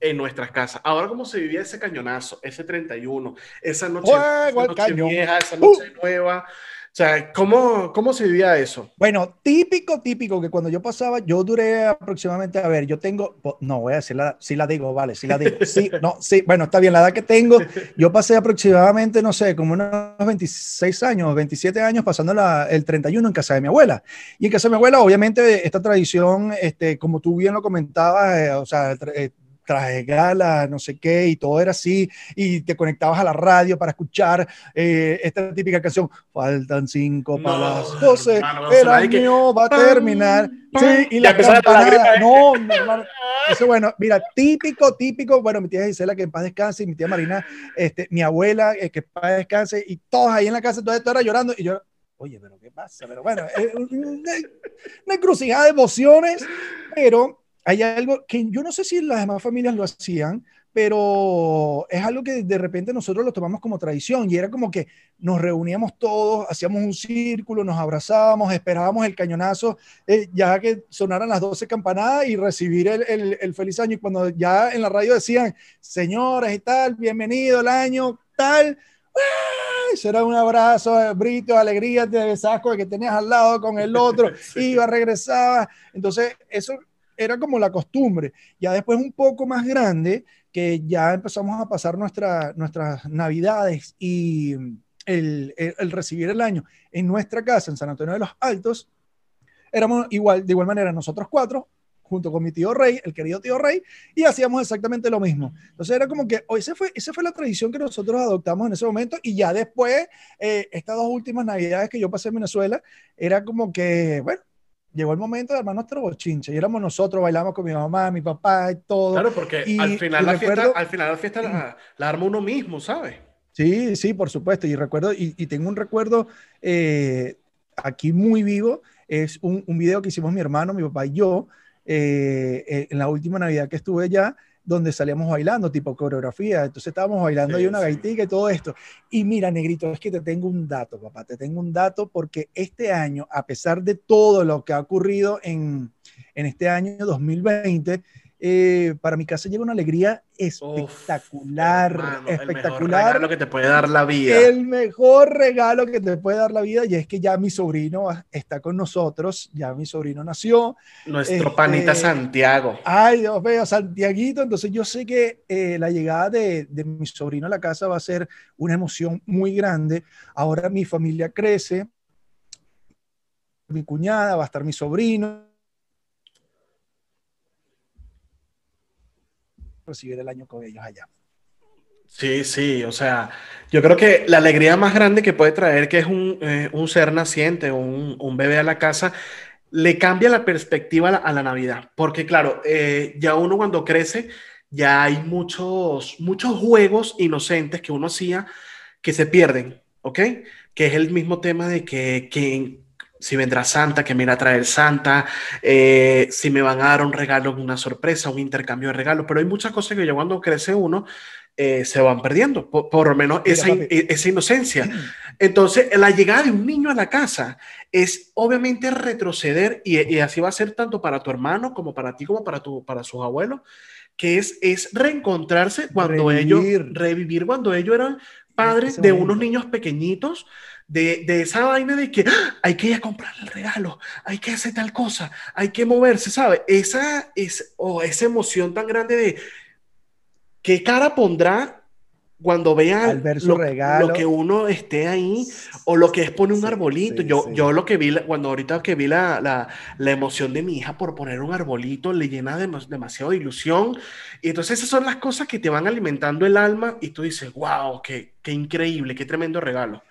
en nuestras casas. Ahora, ¿cómo se vivía ese cañonazo, ese 31, esa noche, esa noche vieja, esa noche nueva? O sea, ¿cómo, ¿cómo se vivía eso? Bueno, típico, típico, que cuando yo pasaba, yo duré aproximadamente, a ver, yo tengo, no voy a decir la, sí la digo, vale, sí la digo, sí, no, sí, bueno, está bien, la edad que tengo, yo pasé aproximadamente, no sé, como unos 26 años, 27 años pasando la- el 31 en casa de mi abuela. Y en casa de mi abuela, obviamente, esta tradición, este, como tú bien lo comentabas, eh, o sea, eh, traje de gala, no sé qué, y todo era así, y te conectabas a la radio para escuchar eh, esta típica canción, faltan cinco para No, las 12, hermano, el y que- año va a terminar, sí, y la campanada, ¿eh? no, mi hermano, eso bueno, mira, típico, típico, bueno, mi tía Gisela, que en paz descanse, y mi tía Marina, este, mi abuela, eh, que en paz descanse, y todos ahí en la casa, todo esto era llorando, y yo, oye, pero ¿qué pasa? Pero bueno, es una, una encrucijada de emociones, pero hay algo que yo no sé si las demás familias lo hacían, pero es algo que de repente nosotros lo tomamos como tradición y era como que nos reuníamos todos, hacíamos un círculo, nos abrazábamos, esperábamos el cañonazo, eh, ya que sonaran las 12 campanadas y recibir el, el- el feliz año. Y cuando ya en la radio decían, señoras y tal, bienvenido el año, tal, ¡ah! eso era un abrazo, eh, brito, alegría, te con el que tenías al lado, con el otro, iba, regresaba. Entonces, eso era como la costumbre. Ya después un poco más grande, que ya empezamos a pasar nuestra, nuestras navidades y el, el- el recibir el año en nuestra casa, en San Antonio de los Altos, éramos igual, de igual manera nosotros cuatro, junto con mi tío Rey, el querido tío Rey, y hacíamos exactamente lo mismo. Entonces era como que, o ese fue, esa fue la tradición que nosotros adoptamos en ese momento, y ya después, eh, estas dos últimas navidades que yo pasé en Venezuela, era como que, bueno, llegó el momento de armar nuestro bochinche, y éramos nosotros, bailamos con mi mamá, mi papá y todo. Claro, porque Y- al, final la recuerdo- fiesta, al final la fiesta la, la arma uno mismo, ¿sabes? Sí, sí, por supuesto. Y recuerdo, y, y tengo un recuerdo eh, aquí muy vivo. Es un, un video que hicimos mi hermano, mi papá y yo, eh, eh, en la última Navidad que estuve allá, donde salíamos bailando, tipo coreografía. Entonces estábamos bailando Sí, ahí una sí. gaitica y todo esto. Y mira, negrito, es que te tengo un dato, papá. Te tengo un dato porque este año, a pesar de todo lo que ha ocurrido en, en este año 2020, eh, para mi casa llega una alegría espectacular, Uf, hermano, El mejor espectacular. regalo que te puede dar la vida. El mejor regalo que te puede dar la vida y es que ya mi sobrino está con nosotros, ya mi sobrino nació. Nuestro este- panita Santiago. Ay, Dios mío, Santiaguito. Entonces yo sé que eh, la llegada de, de mi sobrino a la casa va a ser una emoción muy grande. Ahora mi familia crece, mi cuñada, va a estar mi sobrino. Recibir el año con ellos allá. Sí, sí, o sea, yo creo que la alegría más grande que puede traer que es un, eh, un ser naciente, un, un bebé a la casa, le cambia la perspectiva a la, Navidad. Porque claro, eh, ya uno cuando crece, ya hay muchos, muchos juegos inocentes que uno hacía que se pierden, ¿ok? Que es el mismo tema de que, que si vendrá Santa, que me irá a traer Santa, eh, si me van a dar un regalo, una sorpresa, un intercambio de regalos, pero hay muchas cosas que ya cuando crece uno eh, se van perdiendo, por, por lo menos Mira, esa, in- papi. esa inocencia. Entonces, la llegada de un niño a la casa es obviamente retroceder y, y así va a ser tanto para tu hermano como para ti, como para, tu, para sus abuelos, que es, es reencontrarse cuando ellos, Revivir. cuando ellos eran padres de unos niños pequeñitos, de, de esa vaina de que ¡ah! hay que ir a comprar el regalo, hay que hacer tal cosa, hay que moverse, ¿sabes? Esa, es, o esa emoción tan grande de qué cara pondrá cuando vea Al ver su lo, regalo. lo que uno esté ahí o lo que es poner un Sí, arbolito. sí, yo, sí. yo lo que vi, cuando ahorita que vi la, la, la emoción de mi hija por poner un arbolito, le llena de, demasiado de ilusión. Y entonces esas son las cosas que te van alimentando el alma y tú dices, wow, qué, qué increíble, qué tremendo regalo.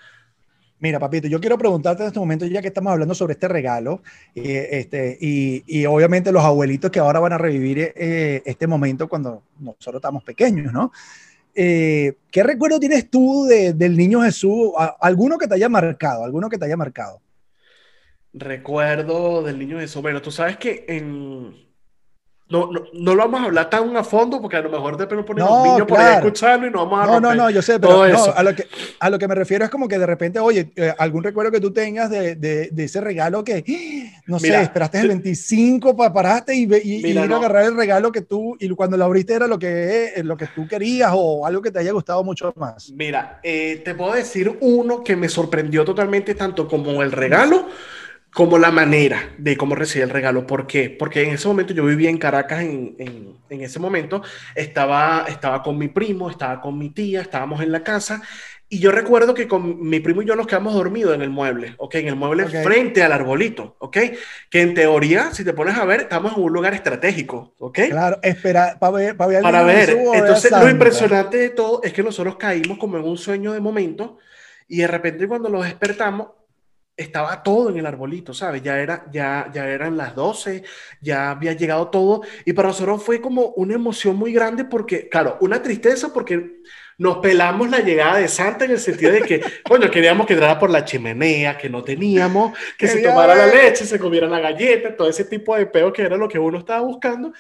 Mira, papito, yo quiero preguntarte en este momento, ya que estamos hablando sobre este regalo, eh, este, y, y obviamente los abuelitos que ahora van a revivir eh, este momento cuando nosotros estamos pequeños, ¿no? Eh, ¿Qué recuerdo tienes tú de- del niño Jesús? ¿Alguno que te haya marcado? ¿Alguno que te haya marcado? Recuerdo del niño Jesús. Bueno, tú sabes que en... No, no, no lo vamos a hablar tan a fondo porque a lo mejor después nos ponen No, los niños por ahí escucharlo y no vamos a No, no, no, yo sé, pero no, a, lo que, a lo que me refiero es como que de repente, oye, eh, algún recuerdo que tú tengas de, de- de ese regalo que, no Mira, sé, esperaste el 25, pa- paraste y, y, y Mira, ir no. a agarrar el regalo que tú, y cuando lo abriste era lo que, eh, lo que tú querías o algo que te haya gustado mucho más. Mira, eh, te puedo decir uno que me sorprendió totalmente, tanto como el regalo, como la manera de cómo recibí el regalo. ¿Por qué? Porque en ese momento yo vivía en Caracas, en, en- en ese momento estaba, estaba con mi primo, estaba con mi tía, estábamos en la casa. Y yo recuerdo que con mi primo y yo nos quedamos dormidos en el mueble, ¿ok? En el mueble Ok. frente al arbolito, ¿ok? Que en teoría, si te pones a ver, estamos en un lugar estratégico, ¿ok? Claro, espera, para ver, para ver, para ver. Entonces, lo impresionante de todo es que nosotros caímos como en un sueño de momento y de repente cuando nos despertamos estaba todo en el arbolito, ¿sabes? Ya era ya ya eran las 12, ya había llegado todo y para nosotros fue como una emoción muy grande porque claro, una tristeza porque nos pelamos la llegada de Santa en el sentido de que, coño, queríamos que entrara por la chimenea, que no teníamos, que se tomara la leche, se comiera la galleta, todo ese tipo de peo que era lo que uno estaba buscando,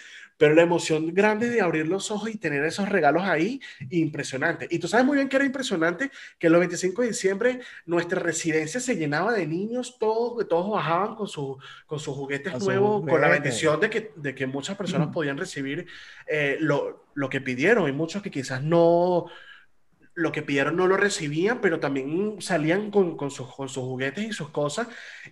pero la emoción grande de abrir los ojos y tener esos regalos ahí, impresionante. Y tú sabes muy bien que era impresionante que el 25 de diciembre nuestra residencia se llenaba de niños, todos, todos bajaban con, su, con sus juguetes nuevos, con la bendición de que, de que muchas personas podían recibir eh, lo, lo que pidieron. Hay muchos que quizás no, lo que pidieron no lo recibían, pero también salían con, con, sus, con sus juguetes y sus cosas.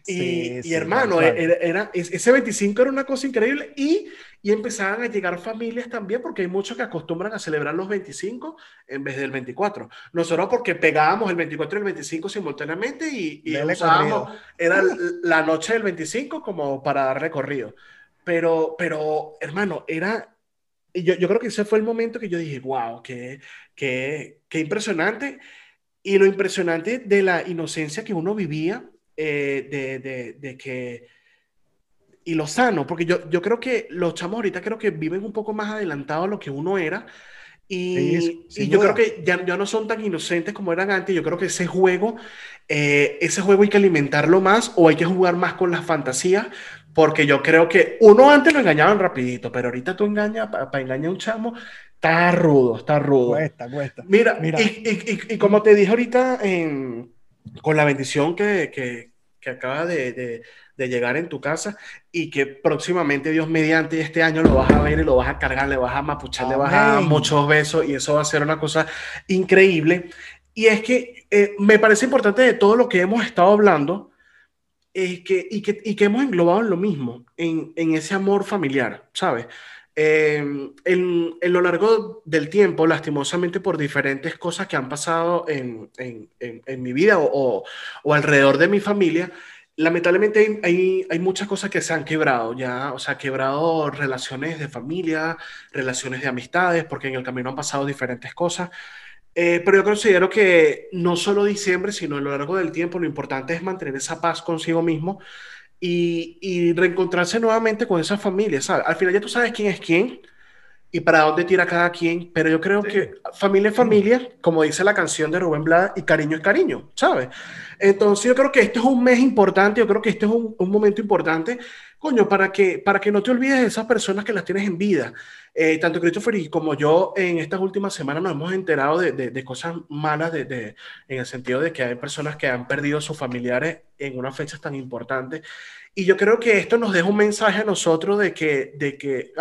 Y, Sí, y sí, hermano, cual. era, era- es- ese 25 era una cosa increíble y, y empezaban a llegar familias también, porque hay muchos que acostumbran a celebrar los 25 en vez del 24. Nosotros porque pegábamos el 24 y el 25 simultáneamente y, y usábamos, corrido. era la noche del 25 como para dar recorrido. Pero, pero, hermano, era... Yo, yo creo que ese fue el momento que yo dije, wow, qué, qué, qué impresionante. Y lo impresionante de la inocencia que uno vivía, eh, de, de, de que... Y lo sano, porque yo, yo creo que los chamos ahorita creo que viven un poco más adelantados a lo que uno era. Y, y yo duda. creo que ya, ya no son tan inocentes como eran antes. Yo creo que ese juego, eh, ese juego hay que alimentarlo más o hay que jugar más con las fantasías, porque yo creo que uno antes lo engañaban rapidito, pero ahorita tú engañas, para engañar a un chamo, está rudo, está rudo. Cuesta, cuesta. Mira, Mira. Y, y- y- y como te dije ahorita, en- con la bendición que, que- que acaba de, de- de llegar en tu casa, y que próximamente, Dios mediante, este año lo vas a ver y lo vas a cargar, le vas a mapuchar, le vas a dar Amén. muchos besos y eso va a ser una cosa increíble. Y es que eh, me parece importante de todo lo que hemos estado hablando eh, que, y, que, y que hemos englobado en lo mismo, en, en ese amor familiar, ¿sabes? Eh, en, en, lo largo del tiempo, lastimosamente por diferentes cosas que han pasado en, en, en, en mi vida o, o, o, alrededor de mi familia, lamentablemente hay, hay, muchas cosas que se han quebrado, ya, o sea, quebrado relaciones de familia, relaciones de amistades, porque en el camino han pasado diferentes cosas. Eh, pero yo considero que no solo diciembre, sino a lo largo del tiempo, lo importante es mantener esa paz consigo mismo y, y reencontrarse nuevamente con esa familia. Al final ya tú sabes quién es quién y para dónde tira cada quien, pero yo creo sí. que familia es familia, como dice la canción de Rubén Blades, y cariño es cariño, ¿sabes? Entonces yo creo que este es un mes importante, yo creo que este es un, un momento importante, coño, para que, para que no te olvides de esas personas que las tienes en vida. Eh, tanto Christopher y como yo en estas últimas semanas nos hemos enterado de, de, de cosas malas, de, de, en el sentido de que hay personas que han perdido a sus familiares en unas fechas tan importantes. Y yo creo que esto nos deja un mensaje a nosotros de que, de que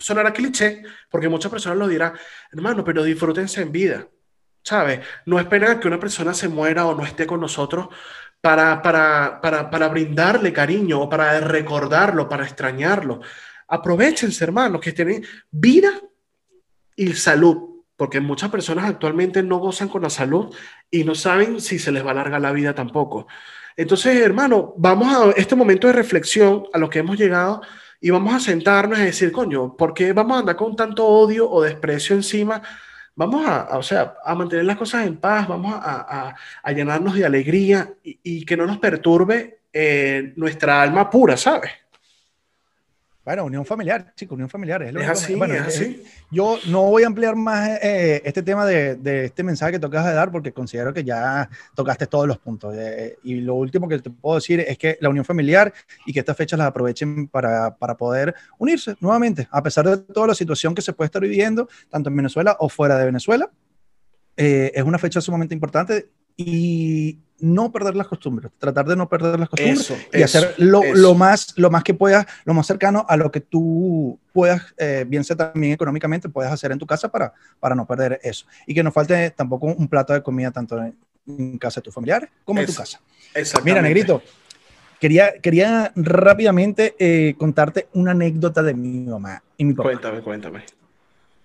sonará cliché, porque muchas personas lo dirán, hermano, pero disfrútense en vida, ¿sabes? No esperen a que una persona se muera o no esté con nosotros para, para, para, para brindarle cariño o para recordarlo, para extrañarlo. Aprovechense, hermanos, que tienen vida y salud, porque muchas personas actualmente no gozan con la salud y no saben si se les va a alargar la vida tampoco. Entonces, hermano, vamos a este momento de reflexión a lo que hemos llegado y vamos a sentarnos y decir, coño, ¿por qué vamos a andar con tanto odio o desprecio encima? Vamos a, o sea, a mantener las cosas en paz, vamos a, a, llenarnos de alegría y, y, que no nos perturbe eh, nuestra alma pura, ¿sabes? Bueno, unión familiar, chicos, unión familiar. Es, es así, bueno, es así. Yo no voy a ampliar más eh, este tema de, de, este mensaje que tocas de dar porque considero que ya tocaste todos los puntos. Eh, y lo último que te puedo decir es que la unión familiar y que estas fechas las aprovechen para, para poder unirse nuevamente, a pesar de toda la situación que se puede estar viviendo, tanto en Venezuela o fuera de Venezuela. Eh, es una fecha sumamente importante y no perder las costumbres, tratar de no perder las costumbres eso, y eso, hacer lo, lo, más, lo más que puedas, lo más cercano a lo que tú puedas, eh, bien sea también económicamente, puedas hacer en tu casa para, para no perder eso. Y que no falte tampoco un plato de comida tanto en, en casa de tus familiares como en tu casa. Mira, Negrito, quería, quería rápidamente eh, contarte una anécdota de mi mamá y mi papá. Cuéntame, cuéntame.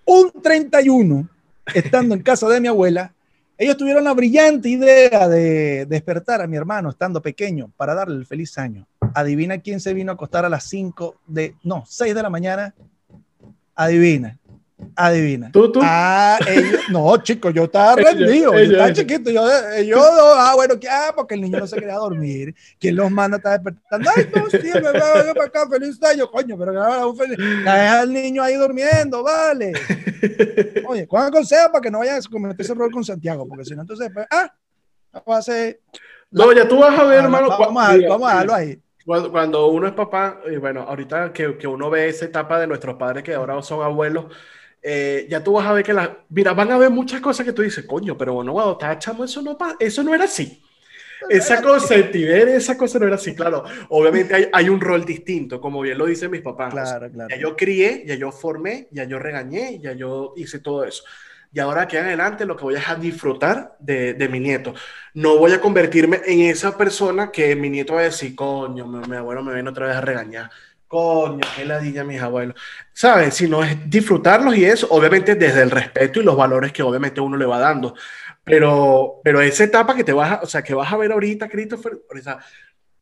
Un 31, estando en casa de mi abuela, ellos tuvieron la brillante idea de despertar a mi hermano estando pequeño para darle el feliz año. Adivina quién se vino a acostar a las 5 de, no, 6 de la mañana. Adivina. Adivina. ¿Tú, tú? Ah, ellos, no, chicos, yo estaba rendido. Yo estaba chiquito. Yo, yo, ah, bueno, ¿qué? Ah, porque el niño no se quería dormir. ¿Quién los manda a estar despertando? Ay, no, sí, me va para acá, feliz año, coño, pero que un feliz. Deja al niño ahí durmiendo, vale. Oye, ¿cuál consejo para que no vayan a cometer ese error con Santiago? Porque si no, entonces, pues, ah, va a ser. No, ya tú vas a ver, ah, hermano. Vamos, a, vamos a darlo ahí. Cuando, cuando, uno es papá, y bueno, ahorita que, que, uno ve esa etapa de nuestros padres que ahora son abuelos, eh, ya tú vas a ver que la, mira, van a ver muchas cosas que tú dices, coño, pero bueno, cuando estaba chamo, eso no, eso no era así. Esa cosa, esa cosa no era así, claro. Obviamente hay, hay, un rol distinto, como bien lo dicen mis papás. Claro, claro. Ya yo crié, ya yo formé, ya yo regañé, ya yo hice todo eso. Y ahora que adelante lo que voy a es a disfrutar de, de, mi nieto. No voy a convertirme en esa persona que mi nieto va a decir, coño, mi, mi abuelo me viene otra vez a regañar coño, qué ladilla mis abuelos. ¿Sabes? Si no es disfrutarlos y eso, obviamente desde el respeto y los valores que obviamente uno le va dando. Pero, pero esa etapa que te vas a, o sea, que vas a ver ahorita, Christopher, o sea,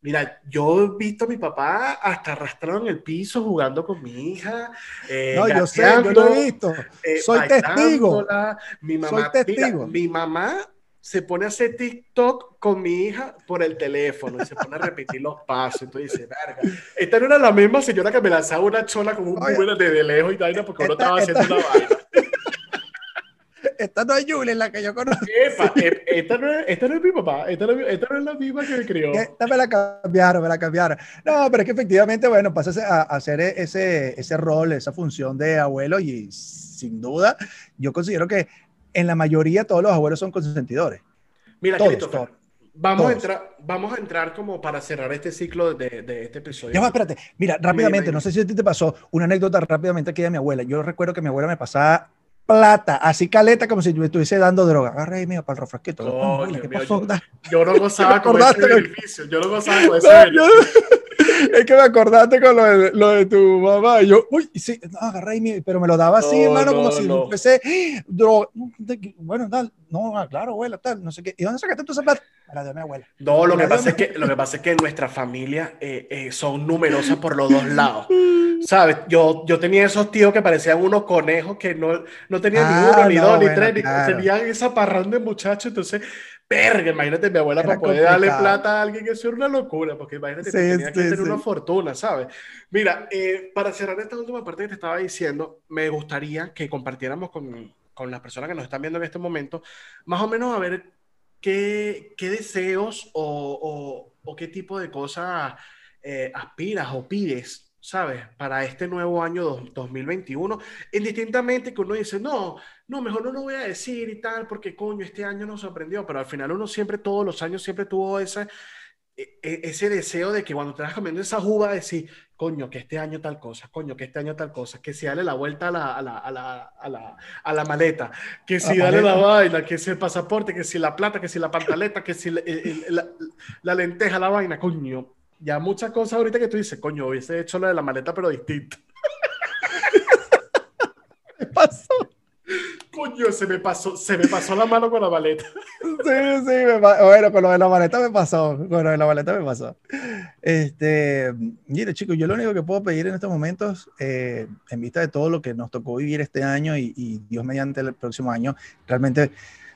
mira, yo he visto a mi papá hasta arrastrado en el piso jugando con mi hija. Eh, no, yo sé, yo lo he visto. Eh, Soy testigo. Mi mamá, Soy testigo. Mira, mi mamá se pone a hacer TikTok con mi hija por el teléfono y se pone a repetir los pasos. Entonces dice, verga, esta no era la misma señora que me lanzaba una chola con un número de lejos y vaina porque uno estaba haciendo una vaina. Esta no es Julie, la que yo conozco. Epa, esta, no es, esta no es mi papá, esta no, esta no es la misma que me crió. Esta me la cambiaron, me la cambiaron. No, pero es que efectivamente, bueno, pasas a hacer ese, ese rol, esa función de abuelo y sin duda, yo considero que en la mayoría todos los abuelos son consentidores. Mira, todos. Vamos a, entrar, vamos a entrar como para cerrar este ciclo de, de este episodio. Ya va, espérate. Mira, rápidamente, no sé si a ti te pasó una anécdota rápidamente aquí de mi abuela. Yo recuerdo que mi abuela me pasaba plata, así caleta, como si me estuviese dando droga. Agarra ahí, mira, para el refresquito. Coño, ¿Qué mío, pasó? yo- no gozaba con ese beneficio. Yo no gozaba con ese No, yo- es que me acordaste con lo de, lo de tu mamá. Y yo, uy, sí, no, ahí, mi- pero me lo daba así, No, hermano, como si no. fuese ¡ah! droga. Bueno, tal, no, ah, claro, abuela, tal, no sé qué. ¿Y dónde sacaste tu plata? Me la dio mi abuela. No, lo que, pasa es que, lo que pasa es que nuestra familia eh, eh, son numerosas por los dos lados. ¿Sabes? Yo, yo tenía esos tíos que parecían unos conejos que no, no tenían ni Ah, uno, ni dos, ni tres, ni- tenían esa parranda de muchachos. Entonces, verga, imagínate mi abuela Era para poder darle plata a alguien, eso era una locura, porque imagínate, Sí, tenía que tener sí. una fortuna, ¿sabes? Mira, eh, para cerrar esta última parte que te estaba diciendo, me gustaría que compartiéramos con, con las personas que nos están viendo en este momento, más o menos a ver qué, qué deseos o, o- o qué tipo de cosas eh, aspiras o pides, ¿sabes? Para este nuevo año dos- 2021, indistintamente que uno dice, no, no, mejor no lo voy a decir y tal, porque coño, este año nos sorprendió, pero al final uno siempre, todos los años, siempre tuvo esa, e- e- ese deseo de que cuando te vas comiendo esa uva, decir, coño, que este año tal cosa, coño, que este año tal cosa, que si dale la vuelta a la, a la, a la, a la, a la maleta, que si La dale la maleta. vaina, que si el pasaporte, que si la plata, que si la pantaleta, que si la, el- el- la- la lenteja, la vaina, coño. Ya muchas cosas ahorita que tú dices, coño, hubiese hecho lo de la maleta, pero distinto. ¿Qué pasó? Coño, se me pasó, se me pasó la mano con la maleta. Sí, sí, me bueno, con lo de la maleta me pasó, con lo de la maleta me pasó. Este, mire, chicos, yo lo único que puedo pedir en estos momentos, eh, en vista de todo lo que nos tocó vivir este año y, y Dios mediante el próximo año, realmente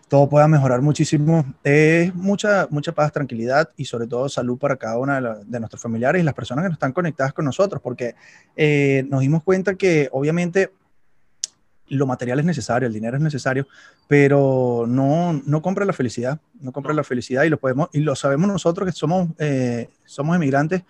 todo pueda mejorar muchísimo, es mucha, mucha paz, tranquilidad y sobre todo salud para cada una de, la- de nuestros familiares y las personas que no están conectadas con nosotros, porque eh, nos dimos cuenta que obviamente lo material es necesario, el dinero es necesario, pero no, no compra la felicidad, no compra la felicidad y lo podemos, y lo sabemos nosotros que somos, eh, somos emigrantes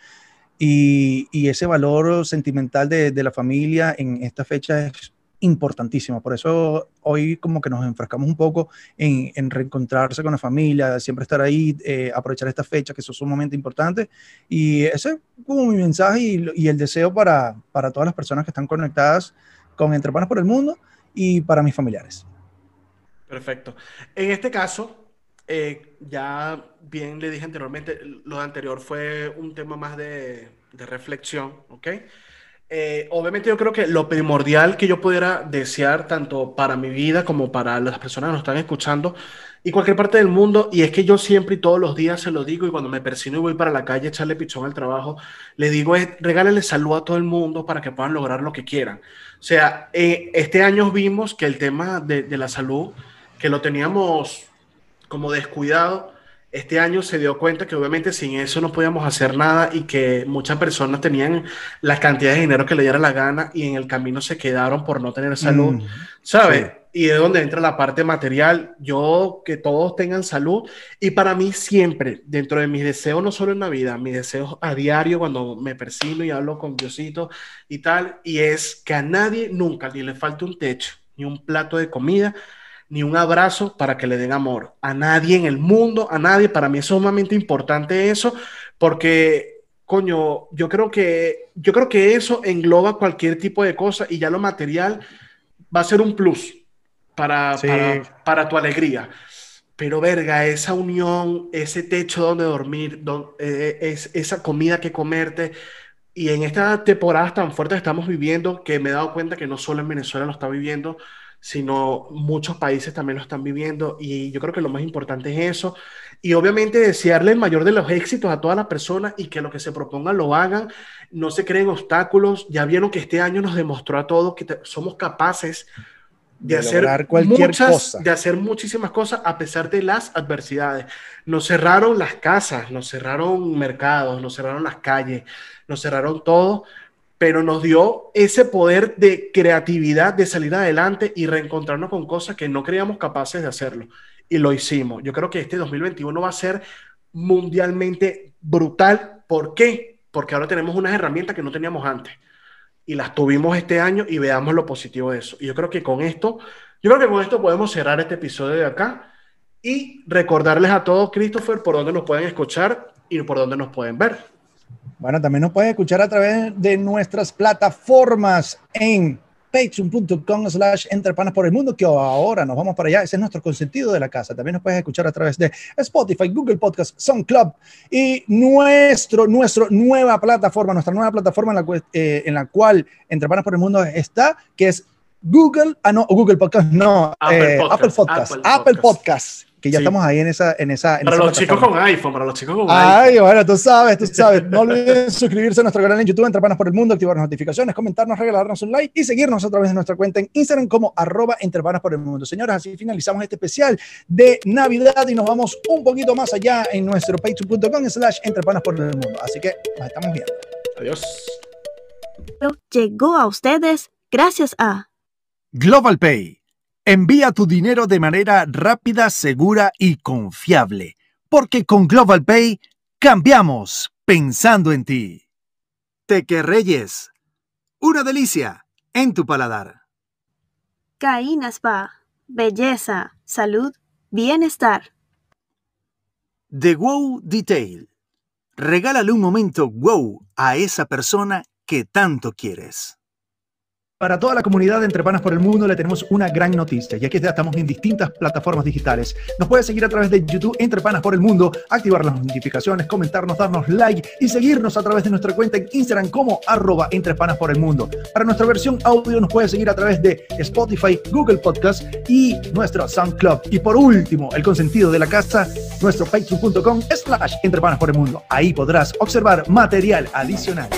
y, y ese valor sentimental de, de la familia en esta fecha es importantísimo. Por eso hoy como que nos enfrascamos un poco en, en reencontrarse con la familia, siempre estar ahí, eh, aprovechar estas fechas que son sumamente importantes. Y ese es como mi mensaje y, y el deseo para, para todas las personas que están conectadas con Entre Panas por el Mundo y para mis familiares. Perfecto. En este caso, eh, ya bien le dije anteriormente, lo anterior fue un tema más de, de reflexión, ¿ok? Eh, obviamente yo creo que lo primordial que yo pudiera desear tanto para mi vida como para las personas que nos están escuchando y cualquier parte del mundo, y es que yo siempre y todos los días se lo digo y cuando me persino y voy para la calle a echarle pichón al trabajo, le digo es salud a todo el mundo para que puedan lograr lo que quieran. O sea, eh, este año vimos que el tema de, de la salud, que lo teníamos como descuidado, este año se dio cuenta que obviamente sin eso no podíamos hacer nada y que muchas personas tenían la cantidad de dinero que le diera la gana y en el camino se quedaron por no tener salud, Mm, ¿sabes? sí. Y es donde entra la parte material. Yo, que todos tengan salud. Y para mí siempre, dentro de mis deseos, no solo en Navidad, mis deseos a diario cuando me persino y hablo con Diosito y tal, y es que a nadie nunca ni le falte un techo, ni un plato de comida, ni un abrazo para que le den amor. A nadie en el mundo, a nadie. Para mí es sumamente importante eso, porque, coño, yo creo que, yo creo que eso engloba cualquier tipo de cosa y ya lo material va a ser un plus para, Sí. para, para tu alegría. Pero verga, esa unión, ese techo donde dormir, don- eh, es, esa comida que comerte, y en estas temporadas tan fuertes que estamos viviendo, que me he dado cuenta que no solo en Venezuela lo está viviendo, sino muchos países también lo están viviendo, y yo creo que lo más importante es eso, y obviamente desearle el mayor de los éxitos a todas las personas y que lo que se propongan lo hagan, no se creen obstáculos, ya vieron que este año nos demostró a todos que te- somos capaces de, De hacer cualquier muchas, cosa. de hacer muchísimas cosas a pesar de las adversidades. Nos cerraron las casas, nos cerraron mercados, nos cerraron las calles, nos cerraron todo, pero nos dio ese poder de creatividad, de salir adelante y reencontrarnos con cosas que no creíamos capaces de hacerlo. Y lo hicimos. Yo creo que este 2021 va a ser mundialmente brutal. ¿Por qué? Porque ahora tenemos unas herramientas que no teníamos antes y las tuvimos este año y veamos lo positivo de eso. Y yo creo que con esto, yo creo que con esto podemos cerrar este episodio de acá Y recordarles a todos, Christopher, por dónde nos pueden escuchar y por dónde nos pueden ver. Bueno, también nos pueden escuchar a través de nuestras plataformas en patreon.com slash entrepanas por el mundo, que ahora nos vamos para allá. Ese es nuestro consentido de la casa. También nos puedes escuchar a través de Spotify, Google Podcast, SoundCloud y nuestro, nuestra nueva plataforma, nuestra nueva plataforma en la, eh, en la cual Entrepanas por el mundo está, que es Google, ah no, Google Podcast, no, Apple, eh, Podcast, Apple, Podcast, Apple Podcast que ya estamos ahí en esa. En esa para los chicos con iPhone, para los chicos con Ay, iPhone. bueno, tú sabes, tú sabes. No olviden suscribirse a nuestro canal en YouTube, Entrepanas por el Mundo, activar las notificaciones, comentarnos, regalarnos un like y seguirnos a través de nuestra cuenta en Instagram como arroba Entrepanas por el Mundo. Señoras, así finalizamos este especial de Navidad y nos vamos un poquito más allá en nuestro patreon.com slash Entrepanas por el Mundo. Así que nos estamos viendo. Adiós. Llegó a ustedes gracias a Global Pay Envía tu dinero de manera rápida, segura y confiable, porque con Global Pay cambiamos pensando en ti. Teque Reyes, una delicia en tu paladar. Caína Spa, belleza, salud, bienestar. The Wow Detail. Regálale un momento wow a esa persona que tanto quieres. Para toda la comunidad de Entre Panas por el Mundo le tenemos una gran noticia, ya que ya estamos en distintas plataformas digitales. Nos puedes seguir a través de YouTube Entre Panas por el Mundo, activar las notificaciones, comentarnos, darnos like y seguirnos a través de nuestra cuenta en Instagram como arroba Entre Panas por el Mundo. Para nuestra versión audio nos puedes seguir a través de Spotify, Google Podcast y nuestro SoundCloud. Y por último, el consentido de la casa, nuestro facebook.com slash Entre Panas por el Mundo. Ahí podrás observar material adicional.